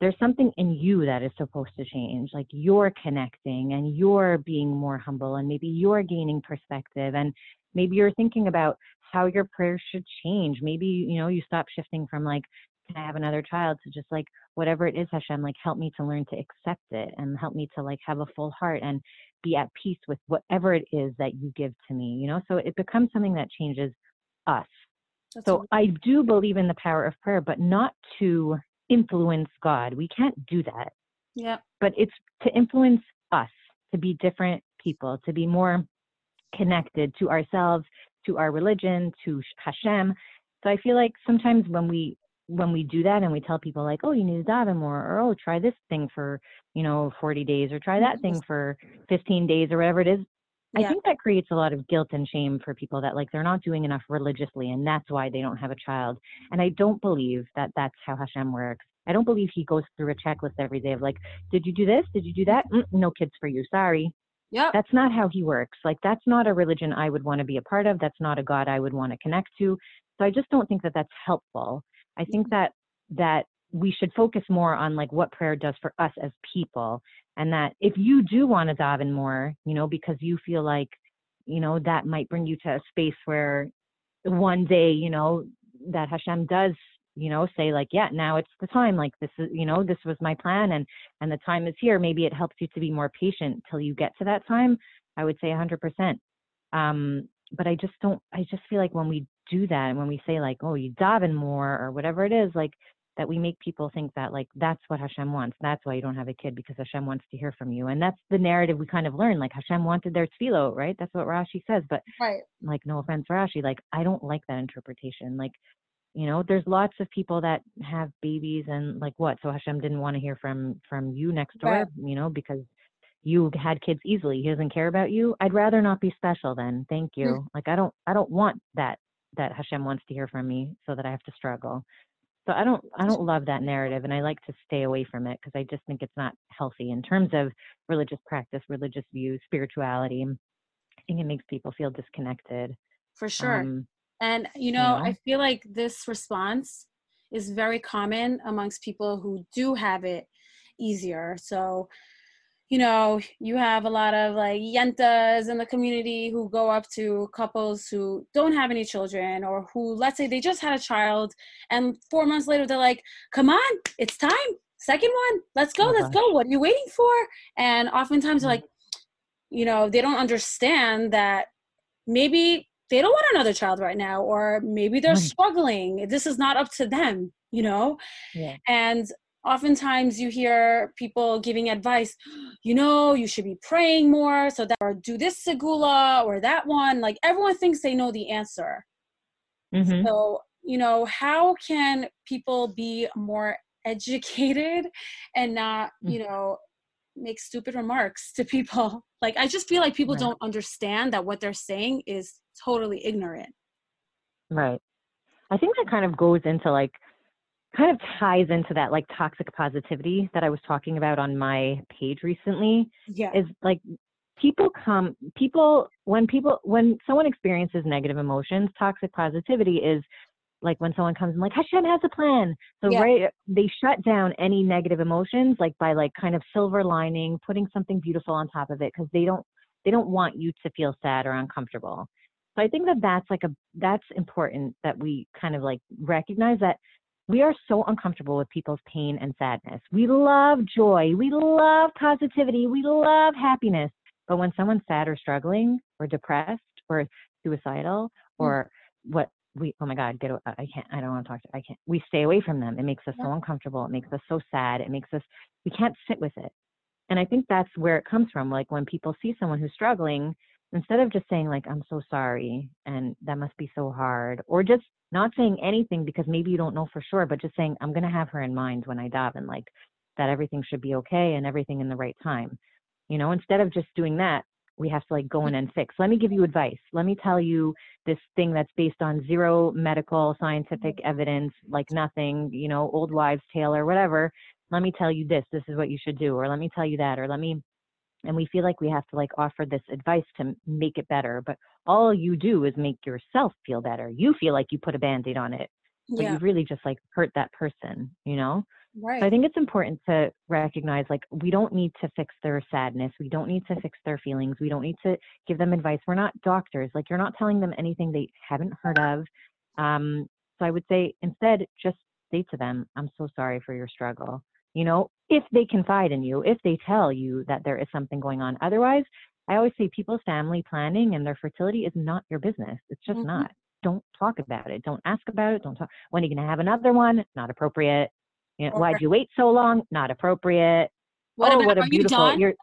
there's something in you that is supposed to change. Like you're connecting and you're being more humble and maybe you're gaining perspective and maybe you're thinking about how your prayers should change. Maybe, you know, you stop shifting from like, can I have another child to just like whatever it is, Hashem, like help me to learn to accept it and help me to like have a full heart and be at peace with whatever it is that you give to me, you know? So it becomes something that changes us. That's so I do believe in the power of prayer, but not to influence God. We can't do that.
Yeah.
But it's to influence us, to be different people, to be more connected to ourselves, to our religion, to Hashem. So I feel like sometimes when we when we do that and we tell people like, oh, you need to daven more, or oh, try this thing for you know 40 days, or try that thing for 15 days, or whatever it is. Yeah. I think that creates a lot of guilt and shame for people that like they're not doing enough religiously, and that's why they don't have a child. And I don't believe that that's how Hashem works. I don't believe he goes through a checklist every day of like, did you do this? Did you do that? Mm, no kids for you. Sorry.
Yeah.
That's not how he works. Like that's not a religion I would want to be a part of. That's not a God I would want to connect to. So I just don't think that that's helpful. I think mm-hmm. that that we should focus more on like what prayer does for us as people and that if you do want to daven more, you know, because you feel like, you know, that might bring you to a space where one day, you know, that Hashem does you know say like yeah now it's the time like this is you know this was my plan and and the time is here maybe it helps you to be more patient till you get to that time i would say 100% um but i just don't i just feel like when we do that and when we say like oh you daven more or whatever it is like that we make people think that like that's what Hashem wants. That's why you don't have a kid because Hashem wants to hear from you. And that's the narrative we kind of learn. Like Hashem wanted their tefillah, right? That's what Rashi says. But
right.
like no offense, Rashi, like I don't like that interpretation. Like you know there's lots of people that have babies and like what so hashem didn't want to hear from from you next door right. you know because you had kids easily. He doesn't care about you. I'd rather not be special then. Thank you. Mm. like i don't i don't want that that hashem wants to hear from me so that i have to struggle. So i don't i don't love that narrative and i like to stay away from it because i just think it's not healthy in terms of religious practice religious views spirituality. I think it makes people feel disconnected.
For sure. Um, and, you know, yeah. I feel like this response is very common amongst people who do have it easier. So, you know, you have a lot of like yentas in the community who go up to couples who don't have any children or who, let's say, they just had a child and four months later they're like, come on, it's time. Second one, let's go, oh let's gosh. go. What are you waiting for? And oftentimes, mm-hmm. like, you know, they don't understand that maybe they don't want another child right now or maybe they're struggling this is not up to them you know yeah. and oftentimes you hear people giving advice you know you should be praying more so that or do this segula or that one like everyone thinks they know the answer mm-hmm. so you know how can people be more educated and not mm. you know make stupid remarks to people like i just feel like people right. don't understand that what they're saying is totally ignorant.
Right. I think that kind of goes into like, kind of ties into that like toxic positivity that I was talking about on my page recently.
Yeah.
Is like people come, people, when people, when someone experiences negative emotions, toxic positivity is like when someone comes and like Hashem has a plan. So yeah. right, they shut down any negative emotions like by like kind of silver lining, putting something beautiful on top of it because they don't they don't want you to feel sad or uncomfortable. So I think that that's like a that's important that we kind of like recognize that we are so uncomfortable with people's pain and sadness. We love joy, we love positivity, we love happiness. But when someone's sad or struggling or depressed or suicidal hmm. or mm. what we oh my god get i can't i don't want to talk to i can't we stay away from them. It makes us so uncomfortable. It makes us so sad. It makes us we can't sit with it. And i think that's where it comes from like when people see someone who's struggling instead of just saying like i'm so sorry and that must be so hard or just not saying anything because maybe you don't know for sure but just saying i'm going to have her in mind when i daven like that everything should be okay and everything in the right time you know instead of just doing that we have to like go in mm-hmm. and fix. Let me give you advice. Let me tell you this thing that's based on zero medical scientific mm-hmm. evidence like nothing you know old wives tale or whatever. Let me tell you this this is what you should do or let me tell you that or let me and we feel like we have to like offer this advice to make it better but all you do is make yourself feel better. You feel like you put a band-aid on it but yeah. you really just like hurt that person you know
Right.
So I think it's important to recognize like we don't need to fix their sadness. We don't need to fix their feelings. We don't need to give them advice. We're not doctors. Like you're not telling them anything they haven't heard of. Um, so I would say instead just say to them, I'm so sorry for your struggle. You know, if they confide in you, if they tell you that there is something going on. Otherwise, I always say people's family planning and their fertility is not your business. It's just
Mhm.
not. Don't talk about it. Don't ask about it. Don't talk. When are you going to have another one? Not appropriate. You know,
Or-
why'd you wait so long? Not appropriate.
What
oh,
about
what a
are you
beautiful.
done?
You're,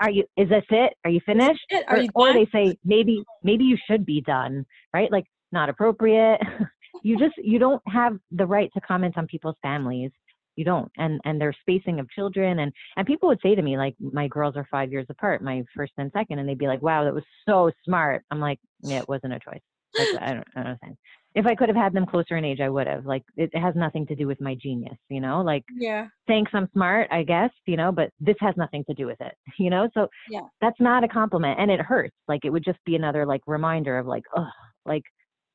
are you? Is this it? Are you finished?
Are
or,
you
or they say maybe maybe you should be done. Right? Like not appropriate. you just you don't have the right to comment on people's families. You don't. And and their spacing of children and and people would say to me like my girls are five years apart, my first and second, and they'd be like, wow, that was so smart. I'm like, yeah, it wasn't a choice. Like, I don't I don't understand. If I could have had them closer in age, I would have. Like it, it has nothing to do with my genius, you know. Like
yeah.
thanks i'm smart i guess you know but this has nothing to do with it you know so
Yeah.
that's not a compliment and it hurts like it would just be another like reminder of like oh like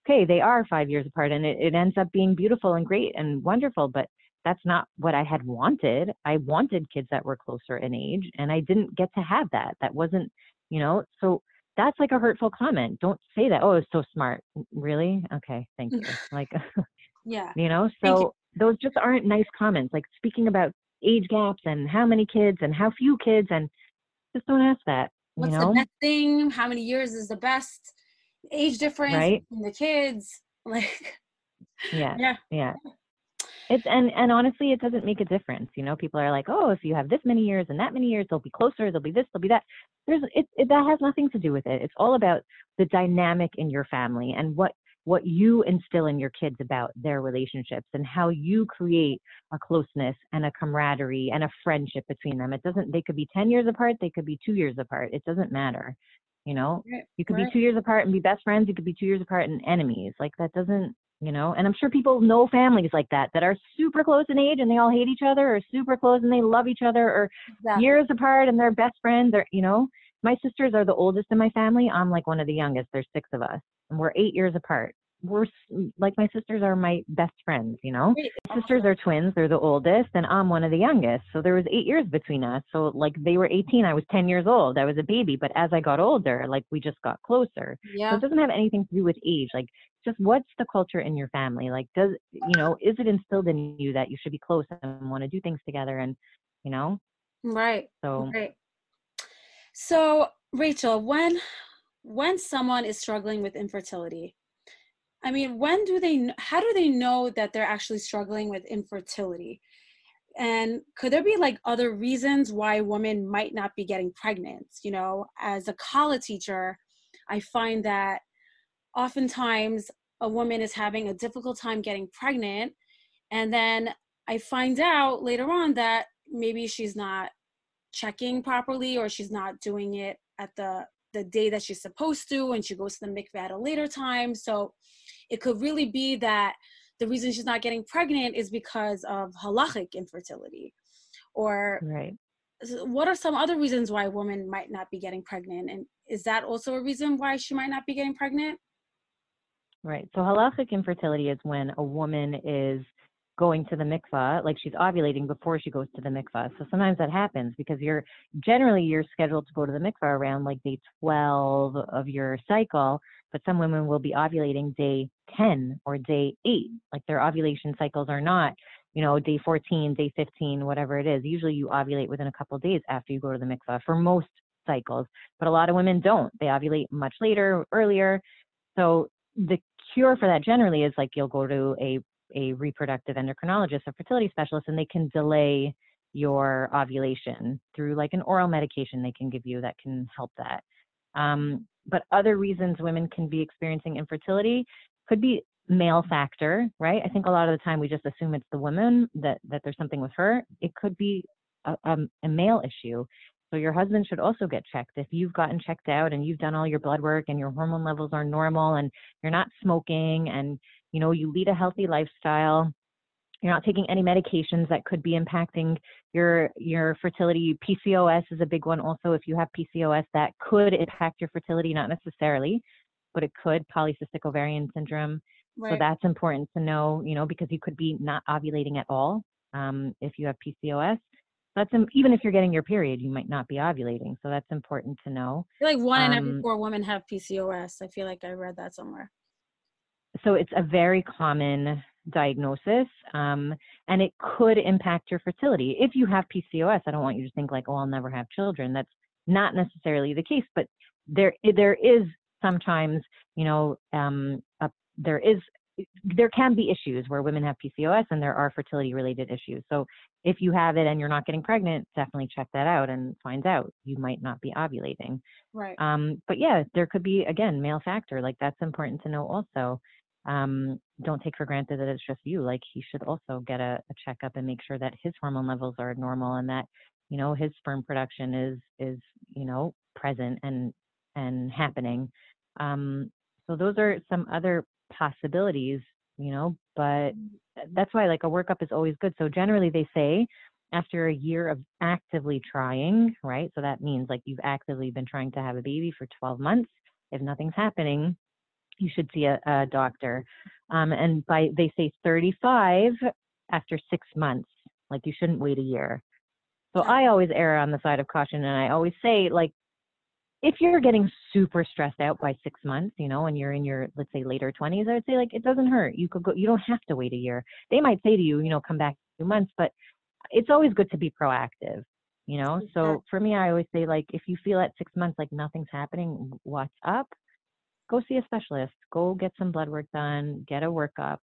okay they are five years apart and it, it ends up being beautiful and great and wonderful but that's not what i had wanted i wanted kids that were closer in age and i didn't get to have that that wasn't you know so that's like a hurtful comment don't say that oh it's so smart really okay thank you like
Yeah.
you know
Thank you.
so those just aren't nice comments like speaking about age gaps and how many kids and how few kids and just don't ask that you
What's
know
the best thing? How many years is the best age difference
Right.
the kids? Like
yeah
Yeah.
yeah it's and and honestly it doesn't make a difference you know people are like oh if you have this many years and that many years they'll be closer they'll be this they'll be that. There's it, it that has nothing to do with it. It's all about the dynamic in your family and what what you instill in your kids about their relationships and how you create a closeness and a camaraderie and a friendship between them. It doesn't they could be 10 years apart they could be 2 years apart. It doesn't matter you know?
Right,
you could
right.
be 2 years apart and be best friends you could be 2 years apart and enemies. Like that doesn't you know? And i'm sure people know families like that that are super close in age and they all hate each other or super close and they love each other or
exactly.
years apart and they're best friends or you know? My sisters are the oldest in my family. I'm like one of the youngest. There's six of us. And we're eight years apart. We're s- like my sisters are my best friends you know? My sisters are twins. They're the oldest and i'm one of the youngest. So there was eight years between us. So like they were 18 i was 10 years old. I was a baby. But as i got older like we just got closer. So
Yeah.
it doesn't have anything to do with age. Like just what's the culture in your family like does you know is it instilled in you that you should be close and want to do things together and you know
Right.
so
Right. So, Rachel, when when someone is struggling with infertility, I mean, when do they how do they know that they're actually struggling with infertility? And could there be like other reasons why women might not be getting pregnant? You know, as a kallah teacher, I find that oftentimes a woman is having a difficult time getting pregnant and then I find out later on that maybe she's not checking properly or she's not doing it at the the day that she's supposed to and she goes to the mikveh at a later time. So it could really be that the reason she's not getting pregnant is because of halachic infertility. Or
right.
what are some other reasons why a woman might not be getting pregnant? And is that also a reason why she might not be getting pregnant
Right. So halachic infertility is when a woman is going to the mikvah, like she's ovulating before she goes to the mikvah. So sometimes that happens because you're generally you're scheduled to go to the mikvah around like day 12 of your cycle, but some women will be ovulating day 10 or day 8. Like their ovulation cycles are not, you know, day 14, day 15, whatever it is. Usually you ovulate within a couple of days after you go to the mikvah for most cycles, but a lot of women don't. They ovulate much later, earlier. So the cure for that generally is like you'll go to a a reproductive endocrinologist, a fertility specialist, and they can delay your ovulation through like an oral medication they can give you that can help that. Um, but other reasons women can be experiencing infertility could be male factor, right? I think a lot of the time we just assume it's the woman that that there's something with her. It could be a, um, a male issue. So your husband should also get checked. If you've gotten checked out and you've done all your blood work and your hormone levels are normal and you're not smoking and you know you lead a healthy lifestyle, you're not taking any medications that could be impacting your your fertility. PCOS is a big one also. If you have PCOS, that could impact your fertility, not necessarily, but it could. Polycystic ovarian syndrome. So that's important to know, you know, because you could be not ovulating at all Um, if you have PCOS, that's even if you're getting your period, you might not be ovulating. So that's important to know.
like one in every um, four women have PCOS. I feel like I read that somewhere.
So it's a very common diagnosis, um, and it could impact your fertility. If you have PCOS, I don't want you to think like, oh, I'll never have children. That's not necessarily the case, but there there is sometimes, you know, um, a, there is there can be issues where women have PCOS and there are fertility related issues. So if you have it and you're not getting pregnant, definitely check that out and find out you might not be ovulating.
Right.
Um, but yeah, there could be again male factor. Like that's important to know also. Um, don't take for granted that it's just you. Like he should also get a, a checkup and make sure that his hormone levels are normal and that you know his sperm production is is you know present and and happening. Um, so those are some other possibilities, you know, but that's why like a workup is always good. So generally they say after a year of actively trying, right? So that means like you've actively been trying to have a baby for 12 months. If nothing's happening, you should see a, a doctor. Um, and by they say 35 after six months, like you shouldn't wait a year. So I always err on the side of caution, and I always say like if you're getting super stressed out by six months, you know, and you're in your, let's say, later 20s, I would say, like, it doesn't hurt. You could go, you don't have to wait a year. They might say to you, you know, come back in two months, but it's always good to be proactive, you know? So for me, I always say, like, if you feel at six months like nothing's happening, what's up? Go see a specialist, go get some blood work done, get a workup,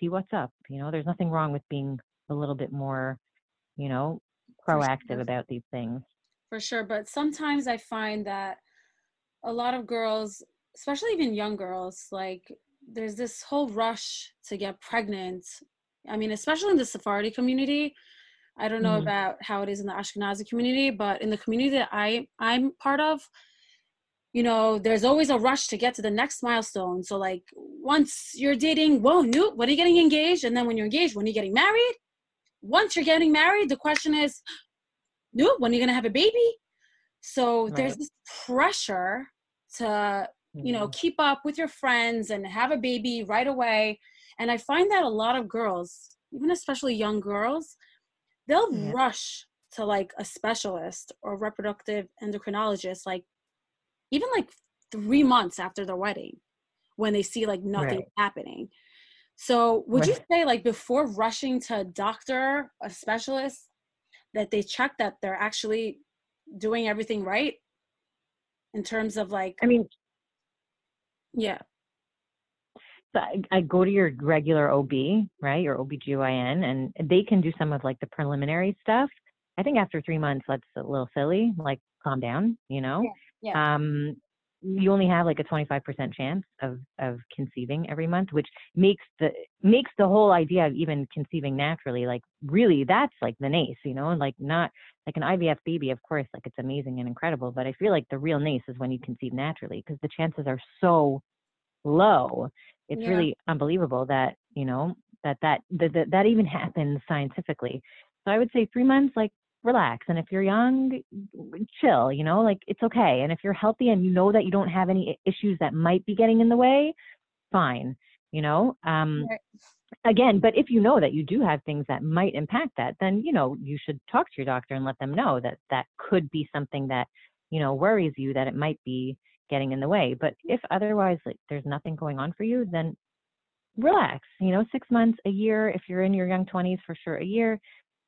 see what's up. You know, there's nothing wrong with being a little bit more, you know, proactive about these things
for sure. But sometimes I find that a lot of girls, especially even young girls, like there's this whole rush to get pregnant. I mean, especially in the Sephardi community. I don't know mm-hmm. about how it is in the Ashkenazi community, but in the community that I I'm part of, you know, there's always a rush to get to the next milestone. So like once you're dating, whoa, new, when are you getting engaged? And then when you're engaged, when are you getting married? Once you're getting married, the question is, no, when are you going to have a baby? So right. there's this pressure to, you know, mm-hmm. keep up with your friends and have a baby right away. And I find that a lot of girls, even especially young girls, they'll yeah. rush to like a specialist or reproductive endocrinologist, like even like three months after their wedding when they see like nothing right. happening. So would right. you say like before rushing to a doctor, a specialist, that they check that they're actually doing everything right in terms of like
i mean
yeah.
So I, I, go to your regular ob right? Your obgyn and they can do some of like the preliminary stuff. I think after three months that's a little silly like calm down you know?
Yeah, yeah.
um you only have like a 25% chance of of conceiving every month which makes the makes the whole idea of even conceiving naturally like really that's like the nace you know like not like an IVF baby of course like it's amazing and incredible but I feel like the real nace is when you conceive naturally because the chances are so low it's yeah. really unbelievable that you know that that, that that that even happens scientifically so I would say 3 months like relax. And if you're young, chill, you know, like it's okay. And if you're healthy and you know that you don't have any issues that might be getting in the way, fine, you know. Um, right. Again, but if you know that you do have things that might impact that, then, you know, you should talk to your doctor and let them know that that could be something that, you know, worries you that it might be getting in the way. But if otherwise, like, there's nothing going on for you, then relax, you know, six months, a year, if you're in your young 20s, for sure, a year.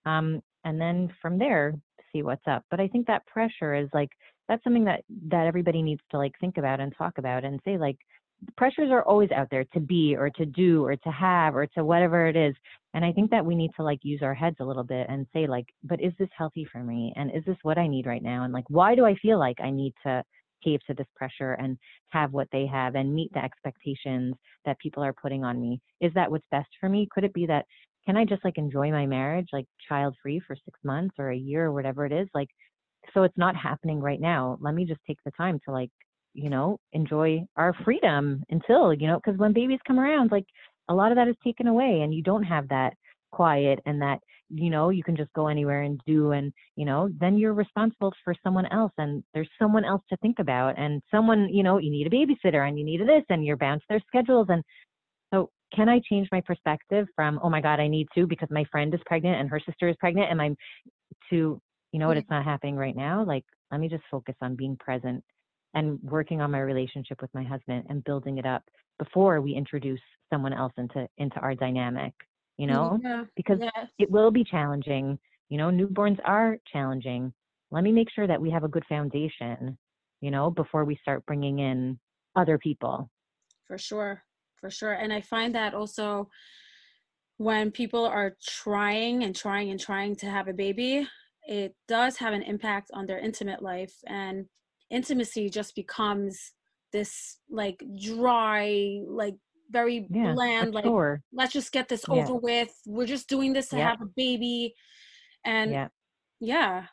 Um, and then from there see what's up. But i think that pressure is like that's something that that everybody needs to like think about and talk about and say like pressures are always out there to be or to do or to have or to whatever it is. And i think that we need to like use our heads a little bit and say like but is this healthy for me? And is this what i need right now? And like why do i feel like i need to cave to this pressure and have what they have and meet the expectations that people are putting on me? Is that what's best for me? Could it be that can I just like enjoy my marriage like child free for six months or a year or whatever it is? Like, so it's not happening right now. Let me just take the time to like, you know, enjoy our freedom until, you know, because when babies come around, like a lot of that is taken away and you don't have that quiet and that, you know, you can just go anywhere and do and, you know, then you're responsible for someone else and there's someone else to think about and someone, you know, you need a babysitter and you need this and you're bound to their schedules and can I change my perspective from, oh my God, I need to because my friend is pregnant and her sister is pregnant and I'm to, you know what, it's not happening right now. Like, let me just focus on being present and working on my relationship with my husband and building it up before we introduce someone else into into our dynamic you mm, know? yeah. because yes. it will be challenging. You know newborns are challenging. Let me make sure that we have a good foundation you know before we start bringing in other people.
For sure for sure and i find that also when people are trying and trying and trying to have a baby it does have an impact on their intimate life and intimacy just becomes this like dry like very yeah, bland like sure. let's just get this yeah. over with we're just doing this to yeah. have a baby and yeah yeah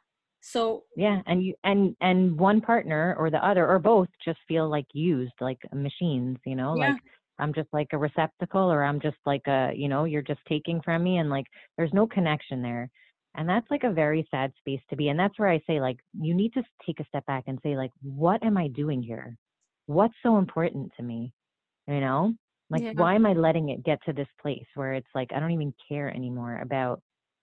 so
yeah and you and and one partner or the other or both just feel like used like machines you know like i'm just like a receptacle or i'm just like a you know you're just taking from me and like there's no connection there. And that's like a very sad space to be and that's where i say like you need to take a step back and say like what am i doing here? What's so important to me? You know? Like yeah. why am i letting it get to this place where it's like i don't even care anymore about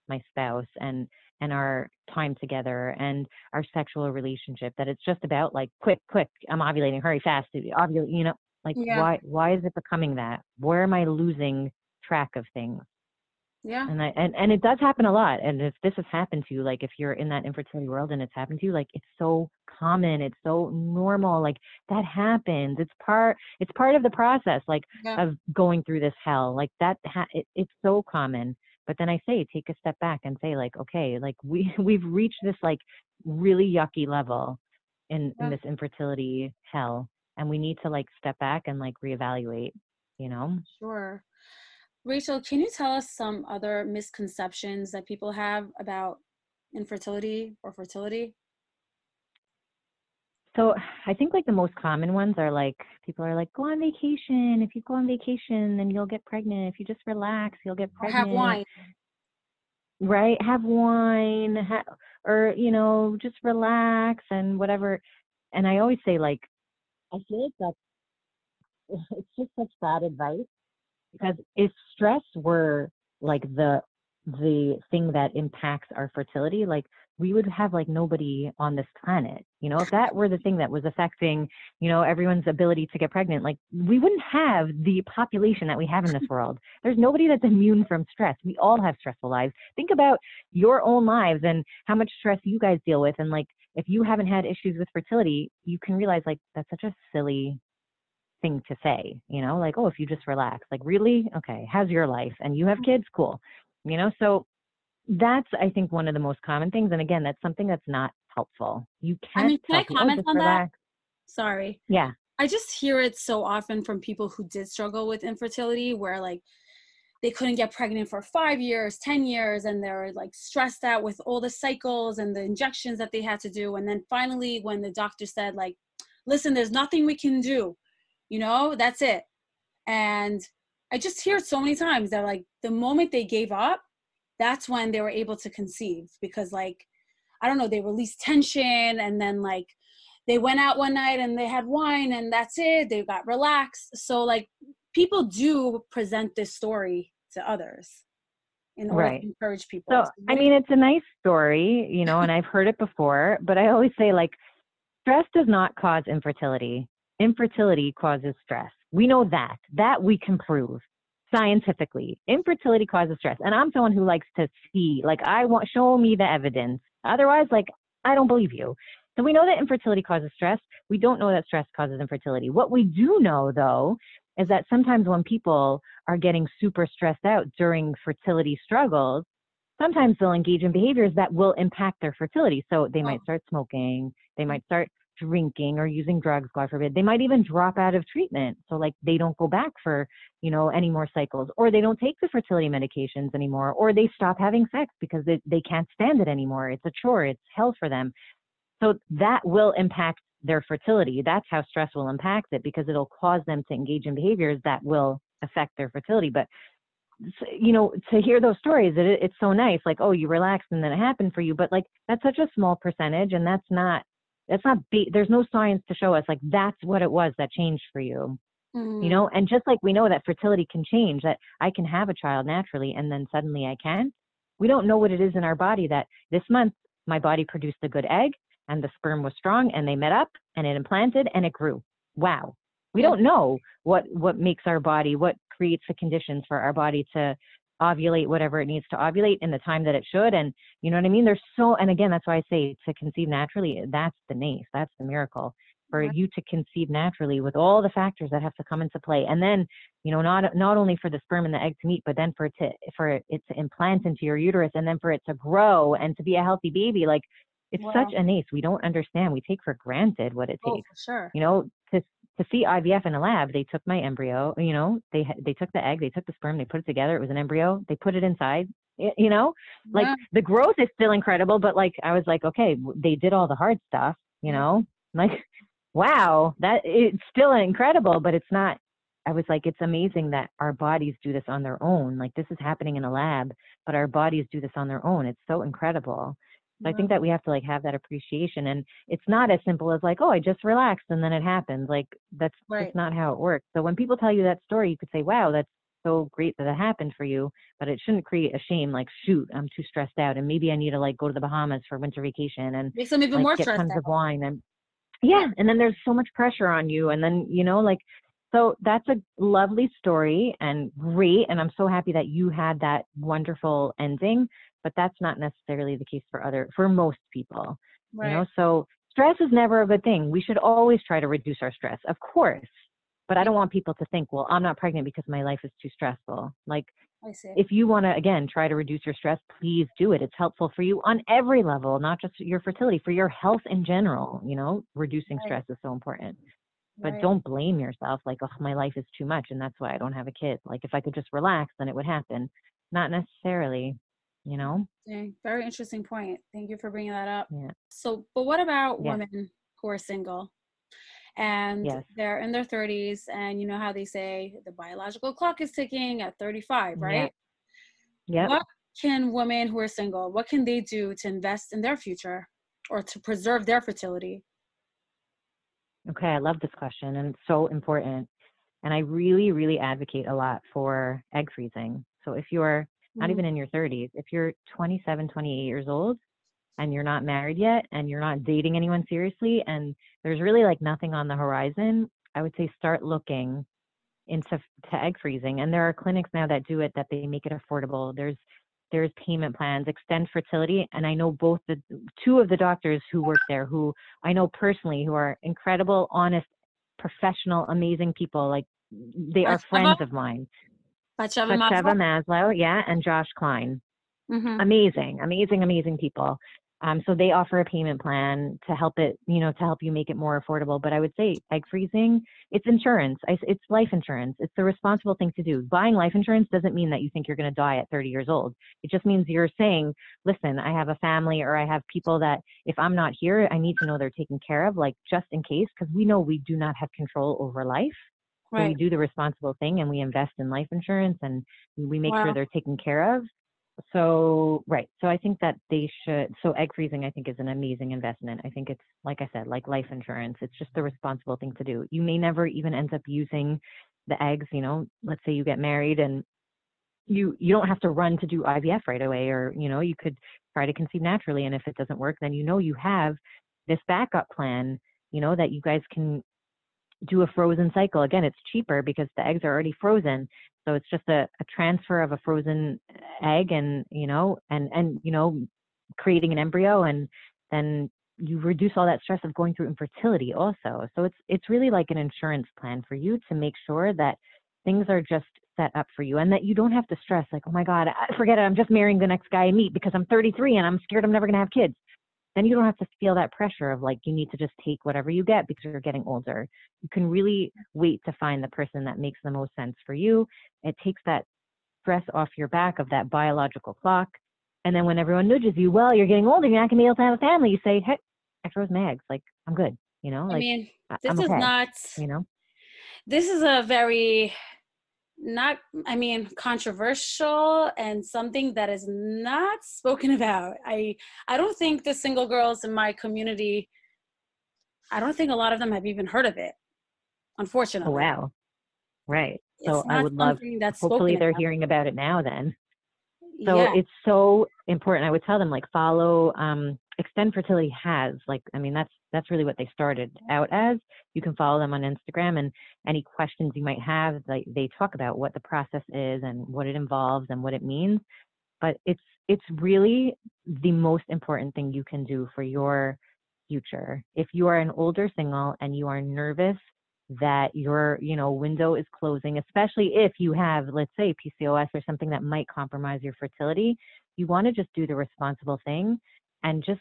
my spouse and and our time together and our sexual relationship that it's just about like quick quick i'm ovulating hurry fast ovulate you know like yeah. why why is it becoming that where am i losing track of things
yeah.
And I and, and it does happen a lot. And if this has happened to you, like if you're in that infertility world and it's happened to you, like it's so common, it's so normal. Like that happens. It's part it's part of the process, like yeah. of going through this hell. Like that ha- it, it's so common. But then I say take a step back and say, like, okay, like we we've reached this like really yucky level in, yeah. in this infertility hell. And we need to like step back and like reevaluate, you know?
Sure. Rachel, can you tell us some other misconceptions that people have about infertility or fertility?
So I think like the most common ones are like people are like go on vacation. If you go on vacation, then you'll get pregnant. If you just relax, you'll get pregnant.
Or have wine.
Right, have wine, ha- or you know, just relax and whatever. And I always say like, I feel like that's it's just such bad advice because if stress were like the the thing that impacts our fertility like we would have like nobody on this planet you know? If that were the thing that was affecting you know everyone's ability to get pregnant like we wouldn't have the population that we have in this world. There's nobody that's immune from stress. We all have stressful lives. Think about your own lives and how much stress you guys deal with and like if you haven't had issues with fertility you can realize like that's such a silly thing to say, you know, like, oh, if you just relax, like, really? Okay, how's your life? And you have mm-hmm. kids? Cool. You know, so that's, I think, one of the most common things. And again, that's something that's not helpful. You can't. I mean,
can I oh, comment on relax. that? Sorry.
Yeah.
I just hear it so often from people who did struggle with infertility, where like they couldn't get pregnant for five years, 10 years, and they're like stressed out with all the cycles and the injections that they had to do. And then finally, when the doctor said, like, listen, there's nothing we can do, you know that's it and i just hear it so many times that like the moment they gave up that's when they were able to conceive because like i don't know they released tension and then like they went out one night and they had wine and that's it they got relaxed so like people do present this story to others in order right. to encourage people
so i mean it's a nice story you know and i've heard it before but i always say like stress does not cause infertility infertility causes stress. We know that. That we can prove scientifically. Infertility causes stress. And I'm someone who likes to see, like, I want, show me the evidence. Otherwise, like, I don't believe you. So we know that infertility causes stress. We don't know that stress causes infertility. What we do know, though, is that sometimes when people are getting super stressed out during fertility struggles, sometimes they'll engage in behaviors that will impact their fertility. So they might oh. start smoking, they hmm. might start drinking or using drugs, God forbid. They might even drop out of treatment. So like they don't go back for, you know, any more cycles or they don't take the fertility medications anymore or they stop having sex because they, they can't stand it anymore. It's a chore. It's hell for them. So that will impact their fertility. That's how stress will impact it because it'll cause them to engage in behaviors that will affect their fertility. But you know, to hear those stories, it, it's so nice. Like, oh, you relaxed and then it happened for you. But like, that's such a small percentage, and that's not that's not be, there's no science to show us like that's what it was that changed for you Mm-hmm. You know, and just like we know that fertility can change, that I can have a child naturally and then suddenly I can, we don't know what it is in our body that this month my body produced a good egg and the sperm was strong and they met up and it implanted and it grew. Wow. We don't know what what makes our body, what creates the conditions for our body to ovulate whatever it needs to ovulate in the time that it should. And you know what I mean? There's so, and again, that's why I say to conceive naturally, that's the nace, that's the miracle for you to conceive naturally with all the factors that have to come into play. And then, you know, not, not only for the sperm and the egg to meet, but then for it to, for it to implant into your uterus and then for it to grow and to be a healthy baby. Like it's wow. such a nace. We don't understand. We take for granted what it
oh,
takes.
Oh, sure.
You know, to to see IVF in a lab, they took my embryo, you know, they they took the egg, they took the sperm, they put it together. It was an embryo. They put it inside, you know, like yeah. the growth is still incredible, but like I was like, okay, they did all the hard stuff, you mm. know, like wow, that it's still incredible, but it's not. I was like, it's amazing that our bodies do this on their own. Like this is happening in a lab, but our bodies do this on their own. It's so incredible. So I think that we have to like have that appreciation and it's not as simple as like, oh, I just relaxed and then it happened. Like that's right. just not how it works. So when people tell you that story, you could say, wow, that's so great that it happened for you, but it shouldn't create a shame like, shoot, I'm too stressed out and maybe I need to like go to the Bahamas for winter vacation and
make some even like, more get tons
out. of wine and yeah, and then there's so much pressure on you and then, you know, like so that's a lovely story and great and I'm so happy that you had that wonderful ending but that's not necessarily the case for other for most people right. you know so stress is never a good thing. We should always try to reduce our stress of course but i don't want people to think well i'm not pregnant because my life is too stressful. Like if you want to again try to reduce your stress please do it. It's helpful for you on every level not just your fertility for your health in general you know reducing right. stress is so important but right. don't blame yourself like oh my life is too much and that's why i don't have a kid. Like if i could just relax then it would happen. Not necessarily you know?
Very interesting point thank you for bringing that up.
Yeah.
so but what about women who are single? And yes. they're in their 30s and you know how they say the biological clock is ticking at 35 right?
Yeah
what can women who are single what can they do to invest in their future or to preserve their fertility?
Okay i love this question and it's so important and i really really advocate a lot for egg freezing. So if you're not mm-hmm. even in your 30s. If you're 27, 28 years old and you're not married yet and you're not dating anyone seriously and there's really like nothing on the horizon, I would say start looking into to egg freezing. And there are clinics now that do it that they make it affordable. There's there's payment plans, extend fertility, and I know both the two of the doctors who work there who I know personally who are incredible, honest, professional, amazing people. Like they are friends of mine.
Batsheva, Batsheva
Maslow, yeah, and Josh Klein. Mm-hmm. Amazing, amazing, amazing people. Um, so they offer a payment plan to help it, you know, to help you make it more affordable. But I would say egg freezing, it's insurance. It's life insurance. It's the responsible thing to do. Buying life insurance doesn't mean that you think you're going to die at 30 years old. It just means you're saying, listen, I have a family or I have people that if I'm not here, I need to know they're taken care of, like just in case, because we know we do not have control over life. So we do the responsible thing and we invest in life insurance and we make wow. sure they're taken care of. So, right. So I think that they should, so egg freezing, I think is an amazing investment. I think it's, like I said, like life insurance. It's just the responsible thing to do. You may never even end up using the eggs, you know, let's say you get married and you you don't have to run to do IVF right away or you know you could try to conceive naturally and if it doesn't work then you know you have this backup plan you know that you guys can do a frozen cycle. Again, it's cheaper because the eggs are already frozen. So it's just a, a transfer of a frozen egg and, you know, and, and, you know, creating an embryo and then you reduce all that stress of going through infertility also. So it's, it's really like an insurance plan for you to make sure that things are just set up for you and that you don't have to stress like, oh my God, forget it. I'm just marrying the next guy I meet because I'm 33 and I'm scared I'm never going to have kids then you don't have to feel that pressure of like you need to just take whatever you get because you're getting older. You can really wait to find the person that makes the most sense for you. It takes that stress off your back of that biological clock. And then when everyone nudges you, well, you're getting older, you're not gonna be able to have a family, you say, Hey, I froze my eggs. Like, I'm good. You know, like
I mean, this okay, is
not you know.
This is a very not i mean controversial and something that is not spoken about i i don't think the single girls in my community i don't think a lot of them have even heard of it unfortunately
oh, wow Right. So I would love,
that's
hopefully they're
about.
hearing about it now then. So
yeah.
it's so important. I would tell them like follow um Extend Fertility has like I mean that's that's really what they started out as. You can follow them on Instagram and any questions you might have, like they talk about what the process is and what it involves and what it means. But it's it's really the most important thing you can do for your future. If you are an older single and you are nervous that your you know window is closing especially if you have let's say PCOS or something that might compromise your fertility you want to just do the responsible thing and just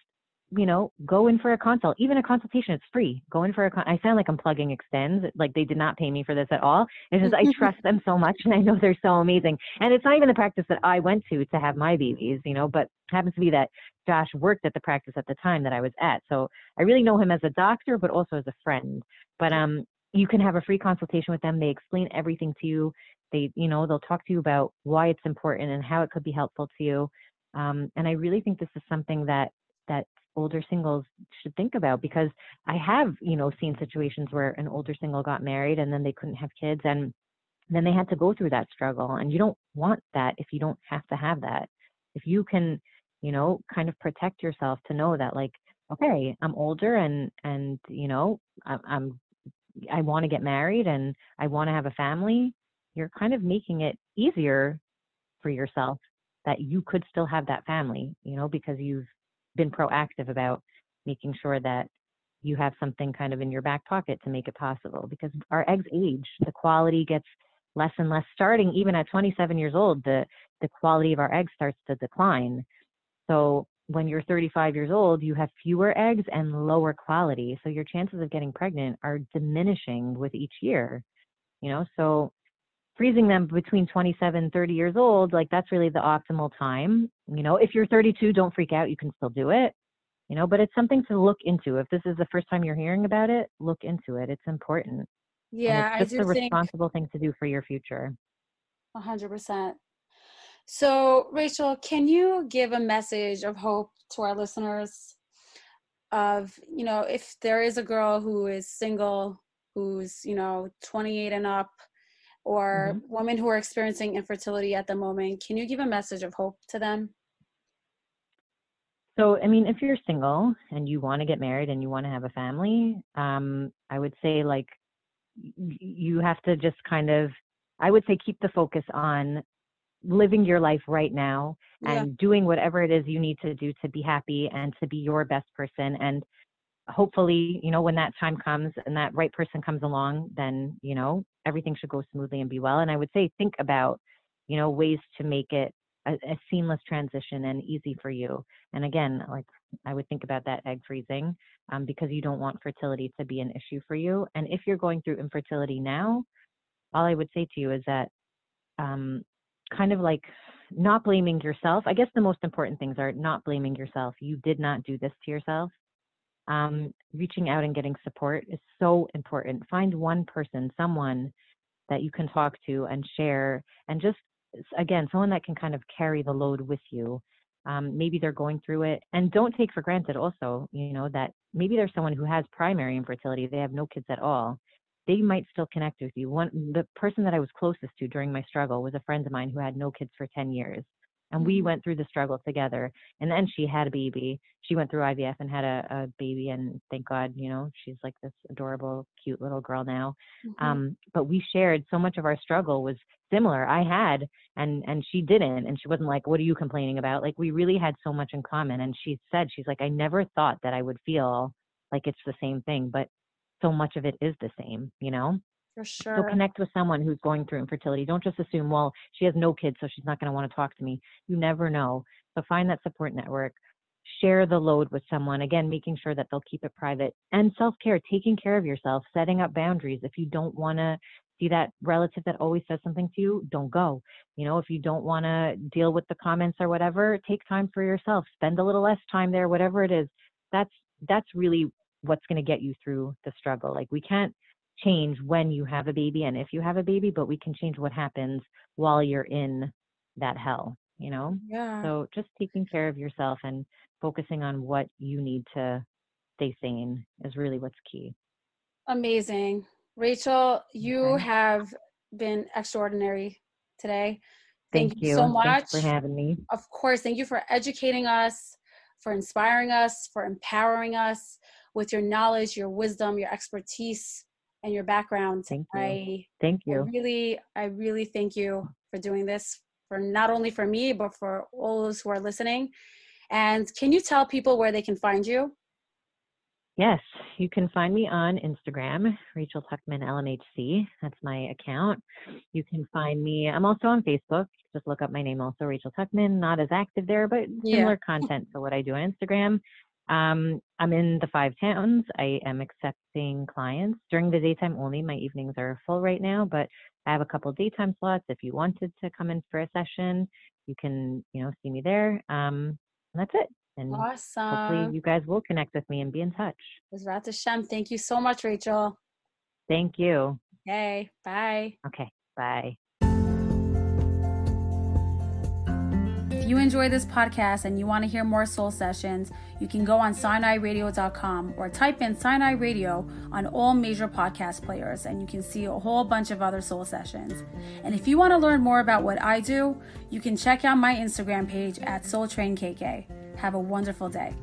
you know go in for a consult even a consultation it's free go in for a con- i sound like i'm plugging extends like they did not pay me for this at all it's just i trust them so much and i know they're so amazing and it's not even the practice that i went to to have my babies you know but happens to be that josh worked at the practice at the time that i was at so i really know him as a doctor but also as a friend but um you can have a free consultation with them. They explain everything to you. They, you know, they'll talk to you about why it's important and how it could be helpful to you. Um, and I really think this is something that that older singles should think about because I have, you know, seen situations where an older single got married and then they couldn't have kids and then they had to go through that struggle. And you don't want that if you don't have to have that. If you can, you know, kind of protect yourself to know that like, okay, I'm older and and you know, I'm I want to get married and I want to have a family, you're kind of making it easier for yourself that you could still have that family, you know, because you've been proactive about making sure that you have something kind of in your back pocket to make it possible because our eggs age, the quality gets less and less starting even at 27 years old, the the quality of our eggs starts to decline. So when you're 35 years old, you have fewer eggs and lower quality. So your chances of getting pregnant are diminishing with each year. You know, so freezing them between 27 30 years old, like that's really the optimal time. You know, if you're 32, don't freak out. You can still do it. You know, but it's something to look into. If this is the first time you're hearing about it, look into it. It's important.
Yeah,
it's just
I do
a
think
responsible thing to do for your future.
100%. So, Rachel, can you give a message of hope to our listeners of, you know, if there is a girl who is single, who's, you know, 28 and up, or mm-hmm. women who are experiencing infertility at the moment, can you give a message of hope to them?
So, I mean, if you're single and you want to get married and you want to have a family, um, I would say like you have to just kind of, I would say keep the focus on living your life right now and yeah. doing whatever it is you need to do to be happy and to be your best person and hopefully you know when that time comes and that right person comes along then you know everything should go smoothly and be well and i would say think about you know ways to make it a, a seamless transition and easy for you and again like i would think about that egg freezing um, because you don't want fertility to be an issue for you and if you're going through infertility now all i would say to you is that um, kind of like not blaming yourself. I guess the most important things are not blaming yourself. You did not do this to yourself. Um, reaching out and getting support is so important. Find one person, someone that you can talk to and share, and just again, someone that can kind of carry the load with you. Um, maybe they're going through it, and don't take for granted also, you know, that maybe there's someone who has primary infertility, they have no kids at all, they might still connect with you. One, the person that I was closest to during my struggle was a friend of mine who had no kids for 10 years. And we mm-hmm. went through the struggle together. And then she had a baby. She went through IVF and had a, a baby. And thank God, you know, she's like this adorable, cute little girl now. Mm-hmm. Um, but we shared so much of our struggle was similar. I had, and and she didn't. And she wasn't like, "What are you complaining about?" Like we really had so much in common. And she said, she's like, I never thought that I would feel like it's the same thing, but so much of it is the same, you know?
For sure.
So connect with someone who's going through infertility. Don't just assume, well, she has no kids, so she's not going to want to talk to me. You never know. So find that support network. Share the load with someone. Again, making sure that they'll keep it private. And self care, taking care of yourself, setting up boundaries. If you don't want to see that relative that always says something to you, don't go. You know, if you don't want to deal with the comments or whatever, take time for yourself. Spend a little less time there, whatever it is. That's that's really what's going to get you through the struggle. Like we can't change when you have a baby and if you have a baby, but we can change what happens while you're in that hell, you know?
Yeah.
So just taking care of yourself and focusing on what you need to stay sane is really what's key.
Amazing. Rachel, you okay. have been extraordinary today.
Thank, Thank you so much Thanks for having me.
Of course. Thank you for educating us, for inspiring us, for empowering us with your knowledge, your wisdom, your expertise, and your background.
Thank you.
I
thank you.
I really, I really thank you for doing this for not only for me but for all those who are listening. And can you tell people where they can find you?
Yes, you can find me on Instagram, Rachel Tuckman LMHC. That's my account. You can find me. I'm also on Facebook. Just look up my name, also Rachel Tuckman. Not as active there, but similar yeah. content to what I do on Instagram. Um, I'm in the five towns. I am accepting clients during the daytime only. My evenings are full right now, but I have a couple daytime slots. If you wanted to come in for a session, you can, you know, see me there. Um, and that's it. And
awesome.
hopefully you guys will connect with me and be in touch.
Bezrat Hashem. Thank you so much, Rachel.
Thank you.
Okay. Bye.
Okay. Bye.
You enjoy this podcast and you want to hear more soul sessions, you can go on SinaiRadio.com or type in Sinai Radio on all major podcast players and you can see a whole bunch of other soul sessions. And if you want to learn more about what I do, you can check out my Instagram page at SoulTrainKK. Have a wonderful day.